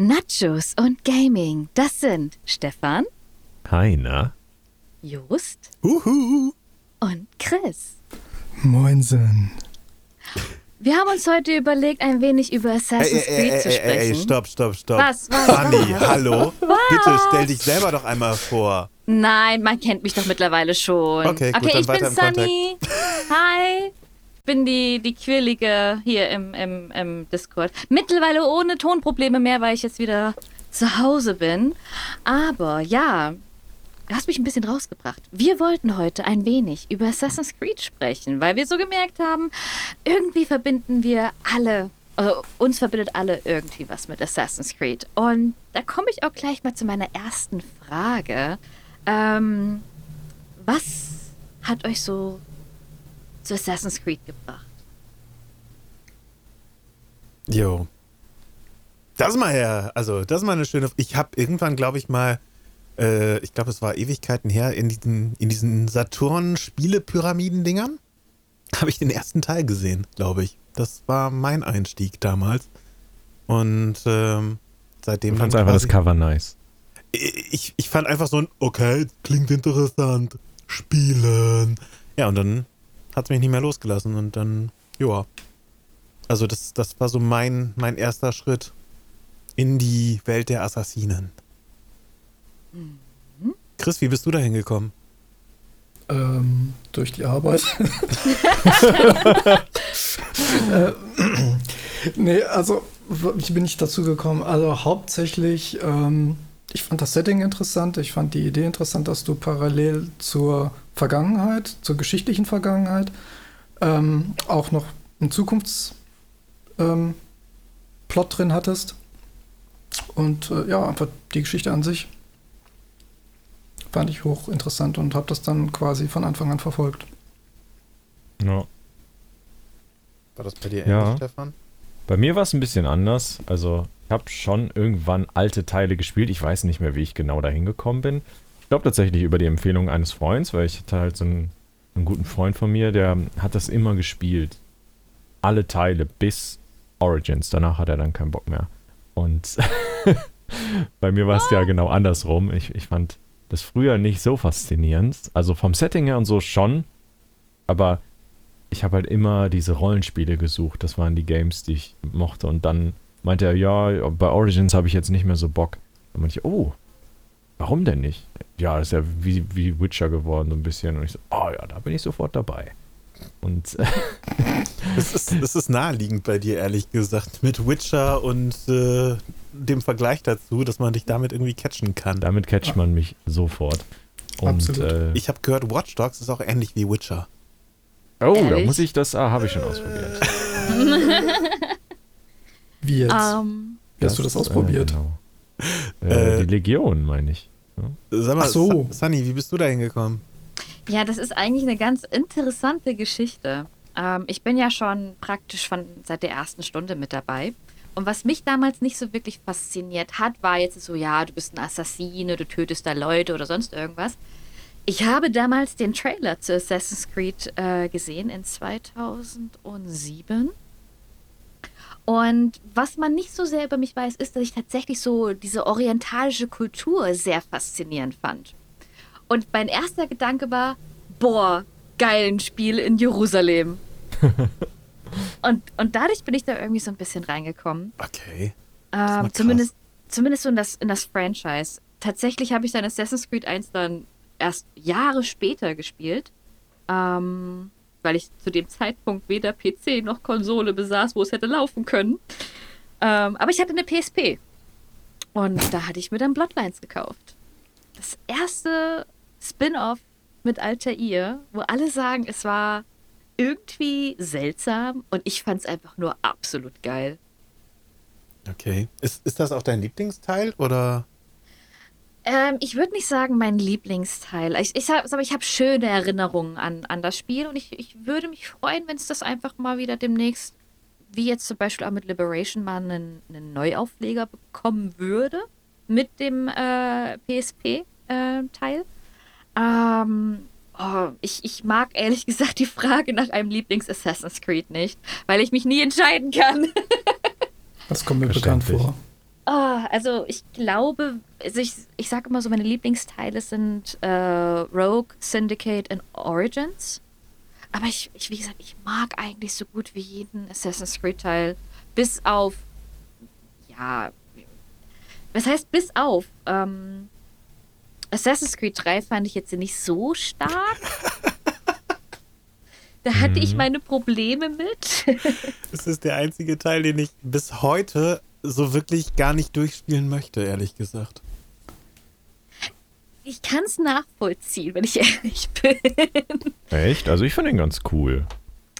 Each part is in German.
Nachos und Gaming. Das sind Stefan, Heiner. Just Uhu. und Chris. Moinsen. Wir haben uns heute überlegt, ein wenig über Assassin's Creed zu sprechen. ey, stopp, stopp, stopp. Was, was, Fanny, was? hallo? Bitte stell dich selber doch einmal vor. Nein, man kennt mich doch mittlerweile schon. Okay, gut, okay dann ich weiter bin im Sunny. Hi. Bin die, die Quirlige hier im, im, im Discord. Mittlerweile ohne Tonprobleme mehr, weil ich jetzt wieder zu Hause bin. Aber ja, du hast mich ein bisschen rausgebracht. Wir wollten heute ein wenig über Assassin's Creed sprechen, weil wir so gemerkt haben, irgendwie verbinden wir alle, also uns verbindet alle irgendwie was mit Assassin's Creed. Und da komme ich auch gleich mal zu meiner ersten Frage. Ähm, was hat euch so zu Assassin's Creed gebracht? Jo. Das mal her. Also, das ist mal eine schöne. Ich habe irgendwann, glaube ich, mal, äh, ich glaube, es war Ewigkeiten her, in diesen, in diesen Saturn-Spiele-Pyramiden-Dingern, habe ich den ersten Teil gesehen, glaube ich. Das war mein Einstieg damals. Und ähm, seitdem Du fandst einfach das Cover nice. ich, ich fand einfach so ein, okay, klingt interessant, spielen. Ja, und dann hat es mich nicht mehr losgelassen und dann, ja. Also das, das war so mein, mein erster Schritt in die Welt der Assassinen. Chris, wie bist du da hingekommen? Ähm, durch die Arbeit. äh, nee, also wie bin ich dazu gekommen? Also hauptsächlich, ähm, ich fand das Setting interessant, ich fand die Idee interessant, dass du parallel zur Vergangenheit, zur geschichtlichen Vergangenheit, ähm, auch noch einen Zukunftsplot ähm, drin hattest. Und äh, ja, einfach die Geschichte an sich fand ich hochinteressant und habe das dann quasi von Anfang an verfolgt. Ja. War das bei dir Ja. ähnlich, Stefan? Bei mir war es ein bisschen anders. Also, ich habe schon irgendwann alte Teile gespielt. Ich weiß nicht mehr, wie ich genau dahin gekommen bin. Ich glaube tatsächlich über die Empfehlung eines Freunds, weil ich hatte halt so einen, einen guten Freund von mir, der hat das immer gespielt. Alle Teile bis Origins. Danach hat er dann keinen Bock mehr. Und bei mir war es ja genau andersrum. Ich, ich fand das früher nicht so faszinierend. Also vom Setting her und so schon. Aber ich habe halt immer diese Rollenspiele gesucht. Das waren die Games, die ich mochte. Und dann meinte er, ja, bei Origins habe ich jetzt nicht mehr so Bock. Dann meinte ich, oh, warum denn nicht? Ja, das ist ja wie, wie Witcher geworden, so ein bisschen. Und ich so, oh ja, da bin ich sofort dabei. Und Das ist, das ist naheliegend bei dir, ehrlich gesagt, mit Witcher und äh, dem Vergleich dazu, dass man dich damit irgendwie catchen kann. damit catcht man mich sofort. Und Absolut. äh, Ich habe gehört, Watch Dogs ist auch ähnlich wie Witcher. oh, da Ehrlich? muss ich das, ah, habe ich schon ausprobiert. Wie jetzt? Ähm, Wie hast du das ausprobiert? Äh, genau. Äh, Äh, die Legion, meine ich. Sag mal, Ach so. Su- Sunny, wie bist du da hingekommen? Ja, das ist eigentlich eine ganz interessante Geschichte. Ähm, ich bin ja schon praktisch von seit der ersten Stunde mit dabei. Und was mich damals nicht so wirklich fasziniert hat, war jetzt so, ja, du bist ein Assassine, du tötest da Leute oder sonst irgendwas. Ich habe damals den Trailer zu Assassin's Creed äh, gesehen in 2007. Und was man nicht so sehr über mich weiß, ist, dass ich tatsächlich so diese orientalische Kultur sehr faszinierend fand. Und mein erster Gedanke war, boah, geil, ein Spiel in Jerusalem. und, und dadurch bin ich da irgendwie so ein bisschen reingekommen. Okay. Ähm, zumindest, zumindest so in das, in das Franchise. Tatsächlich habe ich dann Assassin's Creed 1 dann erst Jahre später gespielt. Ähm, weil ich zu dem Zeitpunkt weder PC noch Konsole besaß, wo es hätte laufen können. Ähm, aber ich hatte eine PSP. Und da hatte ich mir dann Bloodlines gekauft. Das erste Spin-off mit Altair, wo alle sagen, es war irgendwie seltsam und ich fand es einfach nur absolut geil. Okay. Ist, ist das auch dein Lieblingsteil oder? Ähm, ich würde nicht sagen, mein Lieblingsteil. Ich, ich aber ich habe schöne Erinnerungen an, an das Spiel und ich, ich würde mich freuen, wenn es das einfach mal wieder demnächst, wie jetzt zum Beispiel auch mit Liberation, mal einen, einen Neuaufleger bekommen würde mit dem äh, PSP-Teil. ähm, oh, ich, ich mag ehrlich gesagt die Frage nach einem Lieblings-Assassin's Creed nicht, weil ich mich nie entscheiden kann. Das kommt mir bekannt vor. Oh, also ich glaube, also ich, ich sage immer so, meine Lieblingsteile sind äh, Rogue, Syndicate und Origins. Aber ich, ich, wie gesagt, ich mag eigentlich so gut wie jeden Assassin's Creed-Teil. Bis auf, ja, was heißt bis auf? Ähm, Assassin's Creed 3 fand ich jetzt nicht so stark. Da hatte ich Mhm. meine Probleme mit. Es ist der einzige Teil, den ich bis heute so wirklich gar nicht durchspielen möchte, ehrlich gesagt. Ich kann es nachvollziehen, wenn ich ehrlich bin. Echt? Also ich fand ihn ganz cool.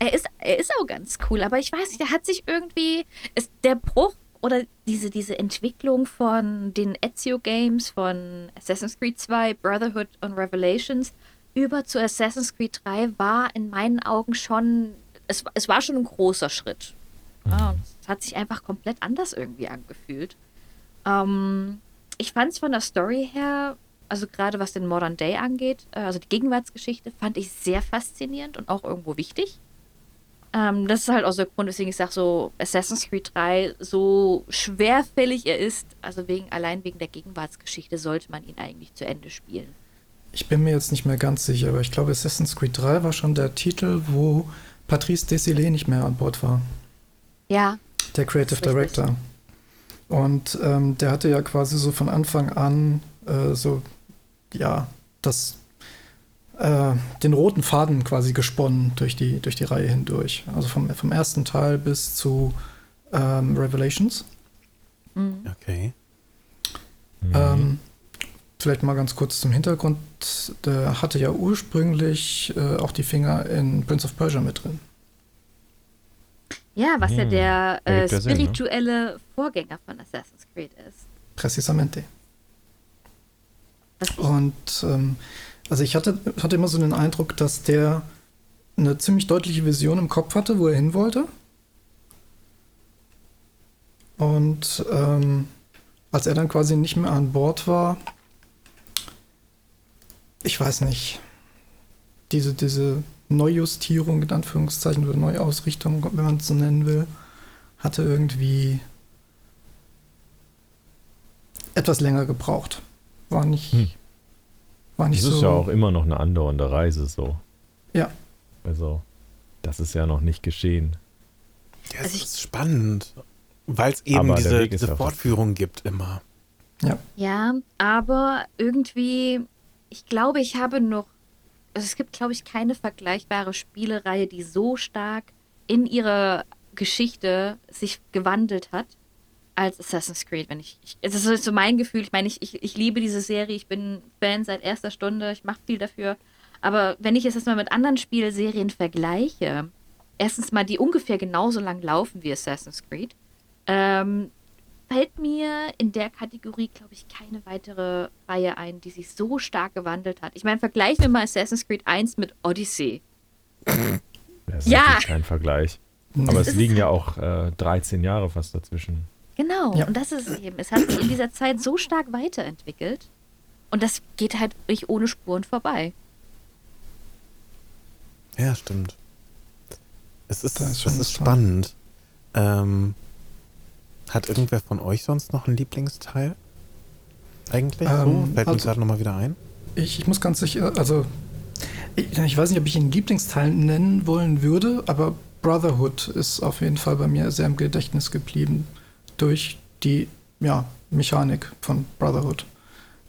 Er ist, er ist auch ganz cool, aber ich weiß nicht, der hat sich irgendwie, ist der Bruch oder diese, diese Entwicklung von den Ezio Games, von Assassin's Creed 2, Brotherhood und Revelations über zu Assassin's Creed 3 war in meinen Augen schon, es, es war schon ein großer Schritt. Ja, und es hat sich einfach komplett anders irgendwie angefühlt. Ähm, ich fand es von der Story her, also gerade was den Modern Day angeht, äh, also die Gegenwartsgeschichte, fand ich sehr faszinierend und auch irgendwo wichtig. Ähm, das ist halt auch so der Grund, weswegen ich sage, so Assassin's Creed 3, so schwerfällig er ist, also wegen, allein wegen der Gegenwartsgeschichte, sollte man ihn eigentlich zu Ende spielen. Ich bin mir jetzt nicht mehr ganz sicher, aber ich glaube, Assassin's Creed 3 war schon der Titel, wo Patrice Desilets nicht mehr an Bord war. Ja, Der Creative. Director. Und ähm, der hatte ja quasi so von Anfang an äh, so, ja, das, äh, den roten Faden quasi gesponnen durch die, durch die Reihe hindurch. Also vom, vom ersten Teil bis zu ähm, Revelations. mhm. Okay. Mhm. Ähm, vielleicht mal ganz kurz zum Hintergrund. Der hatte ja ursprünglich äh, auch die Finger in Prince of Persia mit drin. Ja was ja Hm, der äh, ergibt ja Sinn, ne? spirituelle Vorgänger von Assassin's Creed ist. Precisamente. Und ähm, also ich hatte, hatte immer so den Eindruck, dass der eine ziemlich deutliche Vision im Kopf hatte, wo er hin wollte. Und ähm, als er dann quasi nicht mehr an Bord war, ich weiß nicht, diese, diese Neujustierung in Anführungszeichen oder Neuausrichtung, wenn man es so nennen will, hatte irgendwie etwas länger gebraucht. War nicht, Hm. war nicht Das so. ist ja auch immer noch eine andauernde Reise so. Ja. Also, das ist ja noch nicht geschehen. Ja, Also es ich- ist spannend, weil es eben Aber diese, diese ja Fortführung gibt immer. ja, aber irgendwie, ich glaube, ich habe noch, also es gibt, glaube ich, keine vergleichbare Spielereihe, die so stark in ihrer Geschichte sich gewandelt hat als Assassin's Creed. Wenn ich, ich das ist so mein Gefühl. Ich meine, ich, ich, ich liebe diese Serie. Ich bin Fan seit erster Stunde. Ich mache viel dafür. Aber wenn ich es jetzt mal mit anderen Spielserien vergleiche, erstens mal, die ungefähr genauso lang laufen wie Assassin's Creed, ähm, fällt mir in der Kategorie, glaube ich, keine weitere Reihe ein, die sich so stark gewandelt hat. Ich meine, vergleichen wir mal Assassin's Creed 1 mit Odyssey. Das ist Ja. natürlich kein Vergleich. Aber es liegen ja auch äh, 13 Jahre fast dazwischen. Genau, Ja. und das ist es eben. Es hat sich in dieser Zeit so stark weiterentwickelt. Und das geht halt nicht ohne Spuren vorbei. Ja, stimmt. Es ist, Das ist es schon ist spannend. Ähm, hat irgendwer von euch sonst noch einen Lieblingsteil? Eigentlich so? Ähm, Fällt mir also- gerade nochmal wieder ein. Ich, ich muss ganz sicher, also ich, ich weiß nicht, ob ich ihn Lieblingsteil nennen wollen würde, aber Brotherhood ist auf jeden Fall bei mir sehr im Gedächtnis geblieben durch die ja, Mechanik von Brotherhood.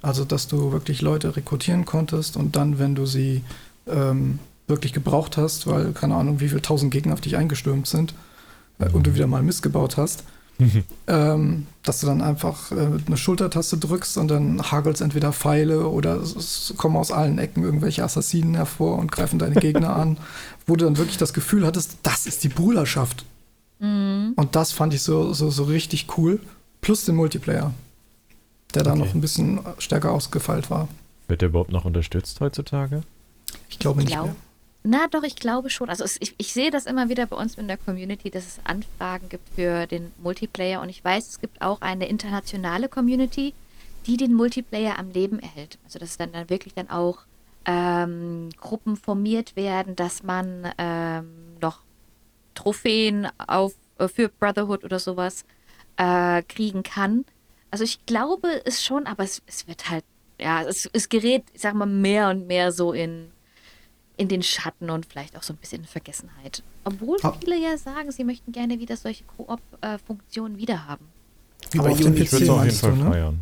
Also, dass du wirklich Leute rekrutieren konntest und dann, wenn du sie ähm, wirklich gebraucht hast, weil keine Ahnung, wie viele tausend Gegner auf dich eingestürmt sind äh, und du wieder mal missgebaut hast, ähm, dass du dann einfach äh, eine Schultertaste drückst und dann hagelt entweder Pfeile oder es, kommen aus allen Ecken irgendwelche Assassinen hervor und greifen deine Gegner an, wo du dann wirklich das Gefühl hattest, das ist die Bruderschaft. Mhm. Und das fand ich so, so, so richtig cool. Plus den Multiplayer, der da Okay. noch ein bisschen stärker ausgefeilt war. Wird der überhaupt noch unterstützt heutzutage? Ich glaube nicht Glaub- mehr. Na doch, ich glaube schon. Also es, ich, ich sehe das immer wieder bei uns in der Community, dass es Anfragen gibt für den Multiplayer. Und ich weiß, es gibt auch eine internationale Community, die den Multiplayer am Leben erhält. Also dass dann, dann wirklich dann auch ähm, Gruppen formiert werden, dass man ähm, noch Trophäen auf, äh, für Brotherhood oder sowas äh, kriegen kann. Also ich glaube es schon, aber es, es wird halt, ja, es, es gerät, ich sag mal, mehr und mehr so in, in den Schatten und vielleicht auch so ein bisschen in Vergessenheit. Obwohl viele ja sagen, sie möchten gerne wieder solche Koop-Funktionen wieder haben. Wie Aber auf dem Unity. Ich würde es PC auf jeden Fall du, ne? feiern.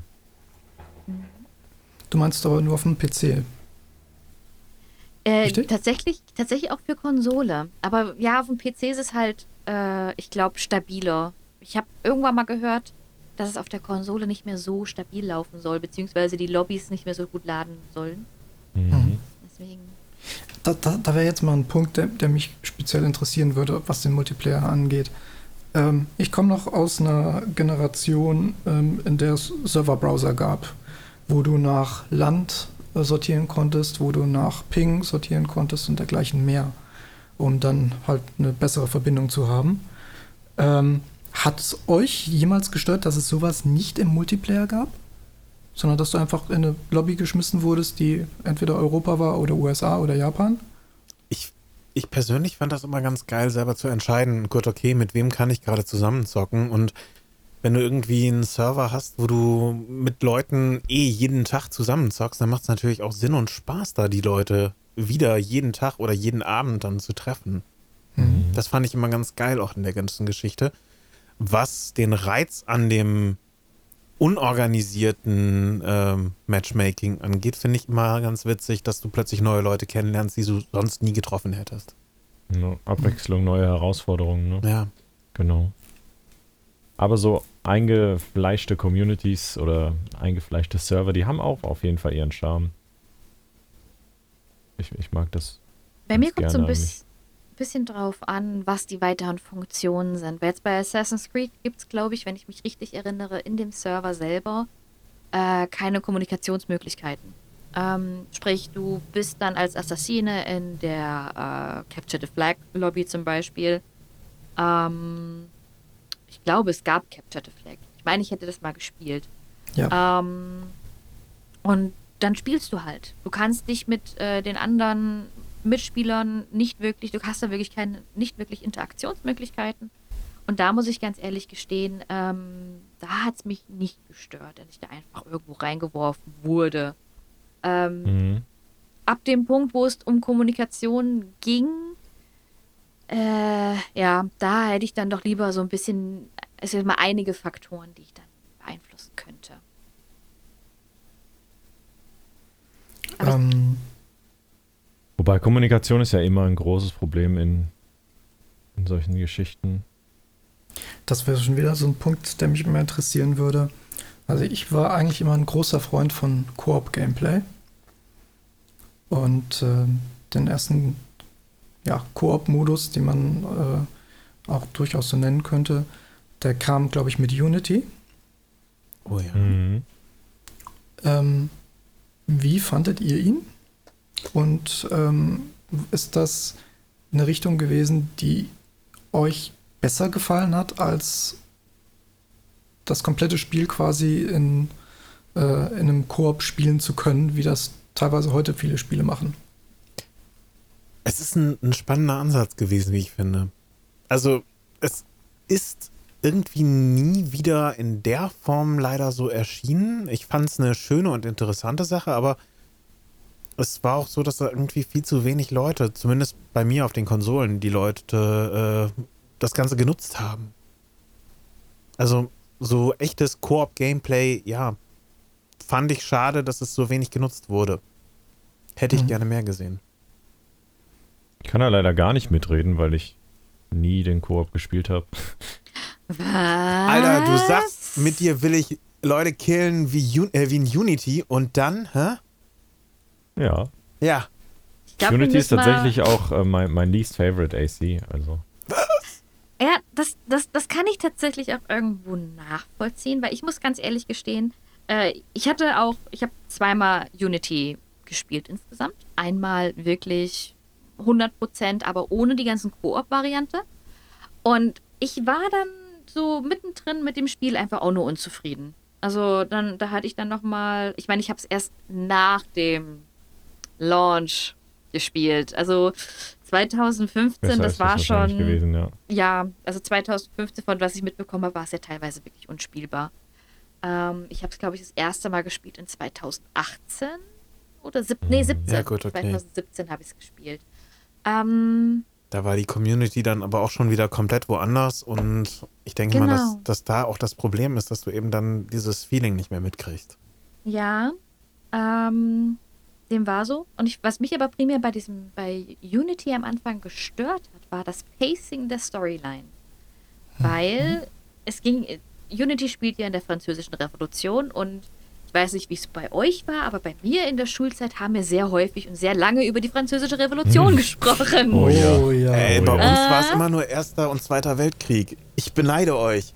Du meinst aber nur auf dem PC. Äh, tatsächlich, tatsächlich auch für Konsole. Aber ja, auf dem PC ist es halt, äh, ich glaube, stabiler. Ich habe irgendwann mal gehört, dass es auf der Konsole nicht mehr so stabil laufen soll, beziehungsweise die Lobbys nicht mehr so gut laden sollen. Mhm. Deswegen. Da, da, da wäre jetzt mal ein Punkt, der, der mich speziell interessieren würde, was den Multiplayer angeht. Ähm, ich komme noch aus einer Generation, ähm, in der es Serverbrowser gab, wo du nach Land äh, sortieren konntest, wo du nach Ping sortieren konntest und dergleichen mehr, um dann halt eine bessere Verbindung zu haben. Ähm, hat es euch jemals gestört, dass es sowas nicht im Multiplayer gab? Sondern dass du einfach in eine Lobby geschmissen wurdest, die entweder Europa war oder USA oder Japan? Ich, ich persönlich fand das immer ganz geil, selber zu entscheiden, gut, okay, mit wem kann ich gerade zusammenzocken und wenn du irgendwie einen Server hast, wo du mit Leuten eh jeden Tag zusammenzockst, dann macht es natürlich auch Sinn und Spaß, da die Leute wieder jeden Tag oder jeden Abend dann zu treffen. Mhm. Das fand ich immer ganz geil auch in der ganzen Geschichte. Was den Reiz an dem unorganisierten ähm, Matchmaking angeht, finde ich immer ganz witzig, dass du plötzlich neue Leute kennenlernst, die du sonst nie getroffen hättest. Ja, Abwechslung, neue Herausforderungen, ne? Ja. Genau. Aber so eingefleischte Communities oder eingefleischte Server, die haben auch auf jeden Fall ihren Charme. Ich, ich mag das. Bei mir kommt so ein bisschen, bisschen drauf an, was die weiteren Funktionen sind. Weil jetzt bei Assassin's Creed gibt es, glaube ich, wenn ich mich richtig erinnere, in dem Server selber äh, keine Kommunikationsmöglichkeiten. Ähm, sprich, du bist dann als Assassine in der äh, Capture the Flag Lobby zum Beispiel. Ähm, ich glaube, es gab Capture the Flag. Ich meine, ich hätte das mal gespielt. Ja. Ähm, und dann spielst du halt. Du kannst dich mit äh, den anderen Mitspielern nicht wirklich, du hast da wirklich keine, nicht wirklich Interaktionsmöglichkeiten. Und da muss ich ganz ehrlich gestehen, ähm, da hat es mich nicht gestört, dass ich da einfach irgendwo reingeworfen wurde. Ähm, Mhm. ab dem Punkt, wo es um Kommunikation ging, äh, ja, da hätte ich dann doch lieber so ein bisschen, es sind mal einige Faktoren, die ich dann beeinflussen könnte. Aber Ähm, Wobei Kommunikation ist ja immer ein großes Problem in, in solchen Geschichten. das wäre schon wieder so ein Punkt, der mich immer interessieren würde. Also ich war eigentlich immer ein großer Freund von Koop-Gameplay. Und äh, den ersten ja, Koop-Modus, den man äh, auch durchaus so nennen könnte, der kam, glaube ich, mit Unity. Oh ja. Mhm. Ähm, wie fandet ihr ihn? Und ähm, ist das eine Richtung gewesen, die euch besser gefallen hat, als das komplette Spiel quasi in, äh, in einem Koop spielen zu können, wie das teilweise heute viele Spiele machen? Es ist ein, ein spannender Ansatz gewesen, wie ich finde. Also, es ist irgendwie nie wieder in der Form leider so erschienen. Ich fand es eine schöne und interessante Sache, aber es war auch so, dass da irgendwie viel zu wenig Leute, zumindest bei mir auf den Konsolen, die Leute äh, das Ganze genutzt haben. Also, so echtes Koop-Gameplay, ja, fand ich schade, dass es so wenig genutzt wurde. Hätte ich Mhm. gerne mehr gesehen. Ich kann da leider gar nicht mitreden, weil ich nie den Koop gespielt habe. Was? Alter, du sagst, mit dir will ich Leute killen wie, Un äh, wie in Unity und dann, hä? Ja. Ja. Unity ist tatsächlich auch äh, mein, mein least favorite AC. Also. Ja, das, das, das kann ich tatsächlich auch irgendwo nachvollziehen, weil ich muss ganz ehrlich gestehen, äh, ich hatte auch, ich habe zweimal Unity gespielt insgesamt. Einmal wirklich 100%, aber ohne die ganzen Koop-Variante. Und ich war dann so mittendrin mit dem Spiel einfach auch nur unzufrieden. Also dann, da hatte ich dann noch mal, ich meine, ich habe es erst nach dem Launch gespielt. Also 2015, Besser das ist war wahrscheinlich schon gewesen, ja. ja, also 2015, von was ich mitbekommen habe, war es ja teilweise wirklich unspielbar. Ähm, ich habe es, glaube ich, das erste Mal gespielt in 2018 oder sieb nee, 17. Ja, gut, okay. 2017 habe ich es gespielt. Ähm, Da war die Community dann aber auch schon wieder komplett woanders und ich denke mal, dass, Genau. dass da auch das Problem ist, dass du eben dann dieses Feeling nicht mehr mitkriegst. Ja, ähm, dem war so. Und ich, was mich aber primär bei diesem, bei Unity am Anfang gestört hat, war das Pacing der Storyline. Weil es ging, Unity spielt ja in der französischen Revolution und ich weiß nicht, wie es bei euch war, aber bei mir in der Schulzeit haben wir sehr häufig und sehr lange über die französische Revolution gesprochen. Oh ja. Oh ja. Ey, bei Oh uns ja. war es immer nur Erster und Zweiter Weltkrieg. Ich beneide euch.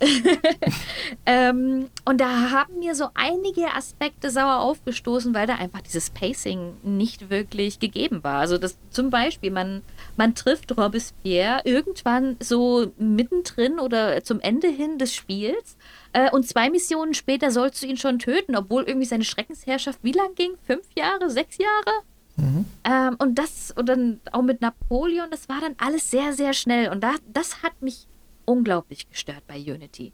Ähm, und da haben mir so einige Aspekte sauer aufgestoßen, weil da einfach dieses Pacing nicht wirklich gegeben war. Also das zum Beispiel, man, man trifft Robespierre irgendwann so mittendrin oder zum Ende hin des Spiels äh, und zwei Missionen später sollst du ihn schon töten, obwohl irgendwie seine Schreckensherrschaft wie lang ging? Fünf Jahre, sechs Jahre? Ähm, und das, und dann auch mit Napoleon, das war dann alles sehr, sehr schnell. Und da, das hat mich unglaublich gestört bei Unity.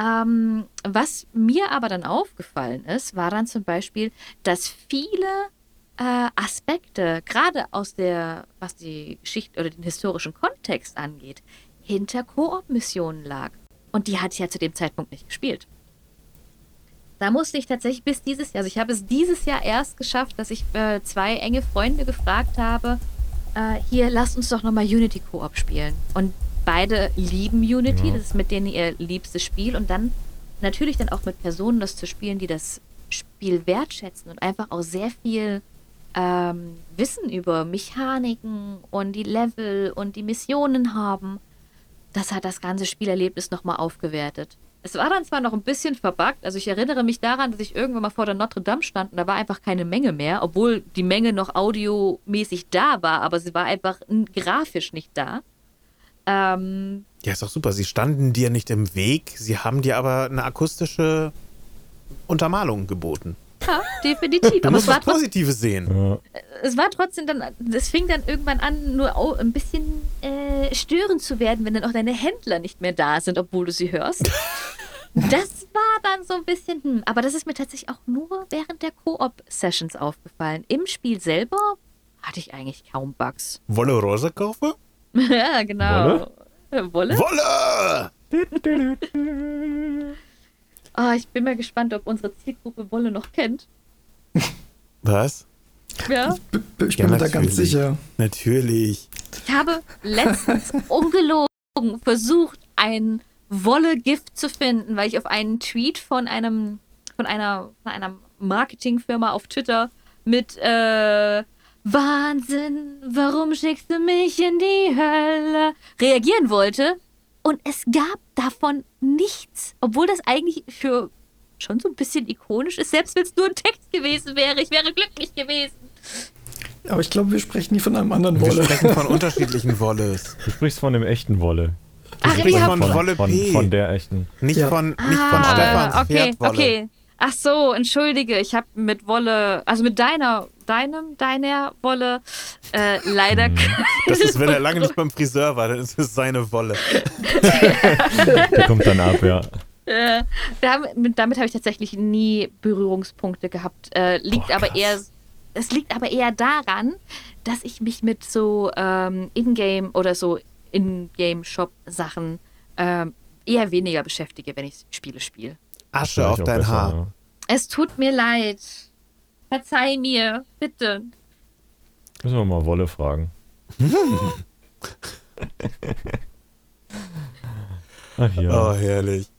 Ähm, was mir aber dann aufgefallen ist, war dann zum Beispiel, dass viele äh, Aspekte, gerade aus der, was die Geschichte oder den historischen Kontext angeht, hinter Koop-Missionen lag. Und die hatte ich ja zu dem Zeitpunkt nicht gespielt. Da musste ich tatsächlich bis dieses Jahr, also ich habe es dieses Jahr erst geschafft, dass ich äh, zwei enge Freunde gefragt habe, äh, hier, lasst uns doch nochmal Unity Koop spielen. Und beide lieben Unity, Ja. das ist mit denen ihr liebstes Spiel. Und dann natürlich dann auch mit Personen das zu spielen, die das Spiel wertschätzen und einfach auch sehr viel ähm, Wissen über Mechaniken und die Level und die Missionen haben. Das hat das ganze Spielerlebnis nochmal aufgewertet. Es war dann zwar noch ein bisschen verbuggt, also ich erinnere mich daran, dass ich irgendwann mal vor der Notre Dame stand und da war einfach keine Menge mehr, obwohl die Menge noch audiomäßig da war, aber sie war einfach grafisch nicht da. Ähm, Ja, ist doch super. Sie standen dir nicht im Weg, sie haben dir aber eine akustische Untermalung geboten. ja, definitiv. Du Aber es musst war, was trotzdem, Positives sehen. Ja. es war trotzdem dann, es fing dann irgendwann an, nur ein bisschen äh, störend zu werden, wenn dann auch deine Händler nicht mehr da sind, obwohl du sie hörst. Das war dann so ein bisschen, hm, aber das ist mir tatsächlich auch nur während der Koop-Sessions aufgefallen. Im Spiel selber hatte ich eigentlich kaum Bugs. Wolle Rose kaufen? ja, genau. Wolle? Wolle? Wolle! Ah, ich bin mal gespannt, ob unsere Zielgruppe Wolle noch kennt. Was? Ja. Ich Ja, bin mir da ganz sicher. Natürlich. Ich habe letztens ungelogen versucht, ein Wolle-Gift zu finden, weil ich auf einen Tweet von einem von einer, von einer Marketingfirma auf Twitter mit äh, Wahnsinn, warum schickst du mich in die Hölle reagieren wollte. Und es gab davon nichts, obwohl das eigentlich für schon so ein bisschen ikonisch ist, selbst wenn es nur ein Text gewesen wäre. Ich wäre glücklich gewesen. Aber ich glaube, wir sprechen nie von einem anderen Wir Wolle. sprechen von unterschiedlichen Wolles. Du sprichst von dem echten Wolle. Ach, sprichst ihr von habt Wolle von, P. von der echten. Nicht Ja. von, nicht von Ah, Stefans okay, Pferdwolle. okay. Ach so, entschuldige, ich habe mit Wolle, also mit deiner, deinem, deiner Wolle äh, leider. Das ist, wenn er lange nicht beim Friseur war, dann ist es seine Wolle. Der kommt dann ab, ja. äh, damit damit habe ich tatsächlich nie Berührungspunkte gehabt. Äh, liegt Boah, aber eher, es liegt aber eher daran, dass ich mich mit so ähm, Ingame oder so In-Game-Shop-Sachen ähm, eher weniger beschäftige, wenn ich Spiele spiele. Asche auf dein besser, Haar. ja. Es tut mir leid. Verzeih mir, bitte. Müssen wir mal Wolle fragen. Ach ja. Oh, herrlich.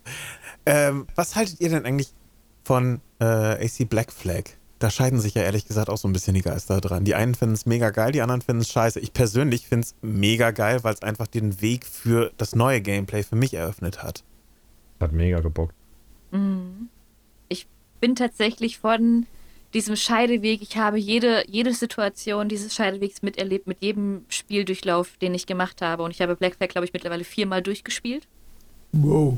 Ähm, was haltet ihr denn eigentlich von äh, AC Black Flag? Da scheiden sich ja ehrlich gesagt auch so ein bisschen die Geister dran. Die einen finden es mega geil, die anderen finden es scheiße. Ich persönlich finde es mega geil, weil es einfach den Weg für das neue Gameplay für mich eröffnet hat. Hat mega gebockt. Ich bin tatsächlich von diesem Scheideweg, ich habe jede, jede Situation dieses Scheidewegs miterlebt, mit jedem Spieldurchlauf, den ich gemacht habe. Und ich habe Black Flag, glaube ich, mittlerweile viermal durchgespielt. Wow.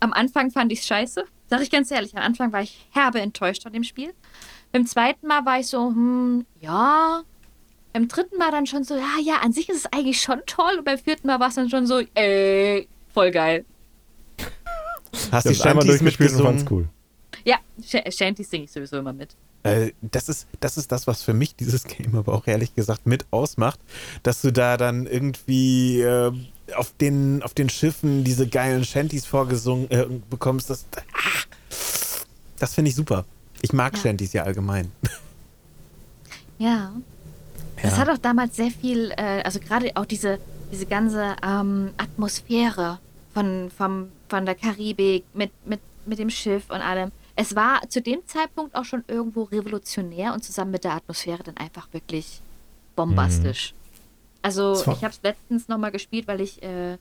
Am Anfang fand ich es scheiße. Sag ich ganz ehrlich, am Anfang war ich herbe enttäuscht von dem Spiel. Beim zweiten Mal war ich so, hm, ja. Beim dritten Mal dann schon so, ja, ja, an sich ist es eigentlich schon toll. Und beim vierten Mal war es dann schon so, ey, voll geil. Hast hab's einmal durchgespielt und fand's cool. Ja, Sh Shanties singe ich sowieso immer mit. Äh, das, ist, das ist das, was für mich dieses Game aber auch ehrlich gesagt mit ausmacht, dass du da dann irgendwie äh, auf, den, auf den Schiffen diese geilen Shanties vorgesungen äh, bekommst. Das, ah, das finde ich super. Ich mag Ja. Shanties ja allgemein. Ja. Das Ja. hat auch damals sehr viel, äh, also gerade auch diese, diese ganze ähm, Atmosphäre von, vom, von der Karibik mit, mit, mit dem Schiff und allem. Es war zu dem Zeitpunkt auch schon irgendwo revolutionär und zusammen mit der Atmosphäre dann einfach wirklich bombastisch. Also Das war- ich habe es letztens nochmal gespielt, weil ich äh,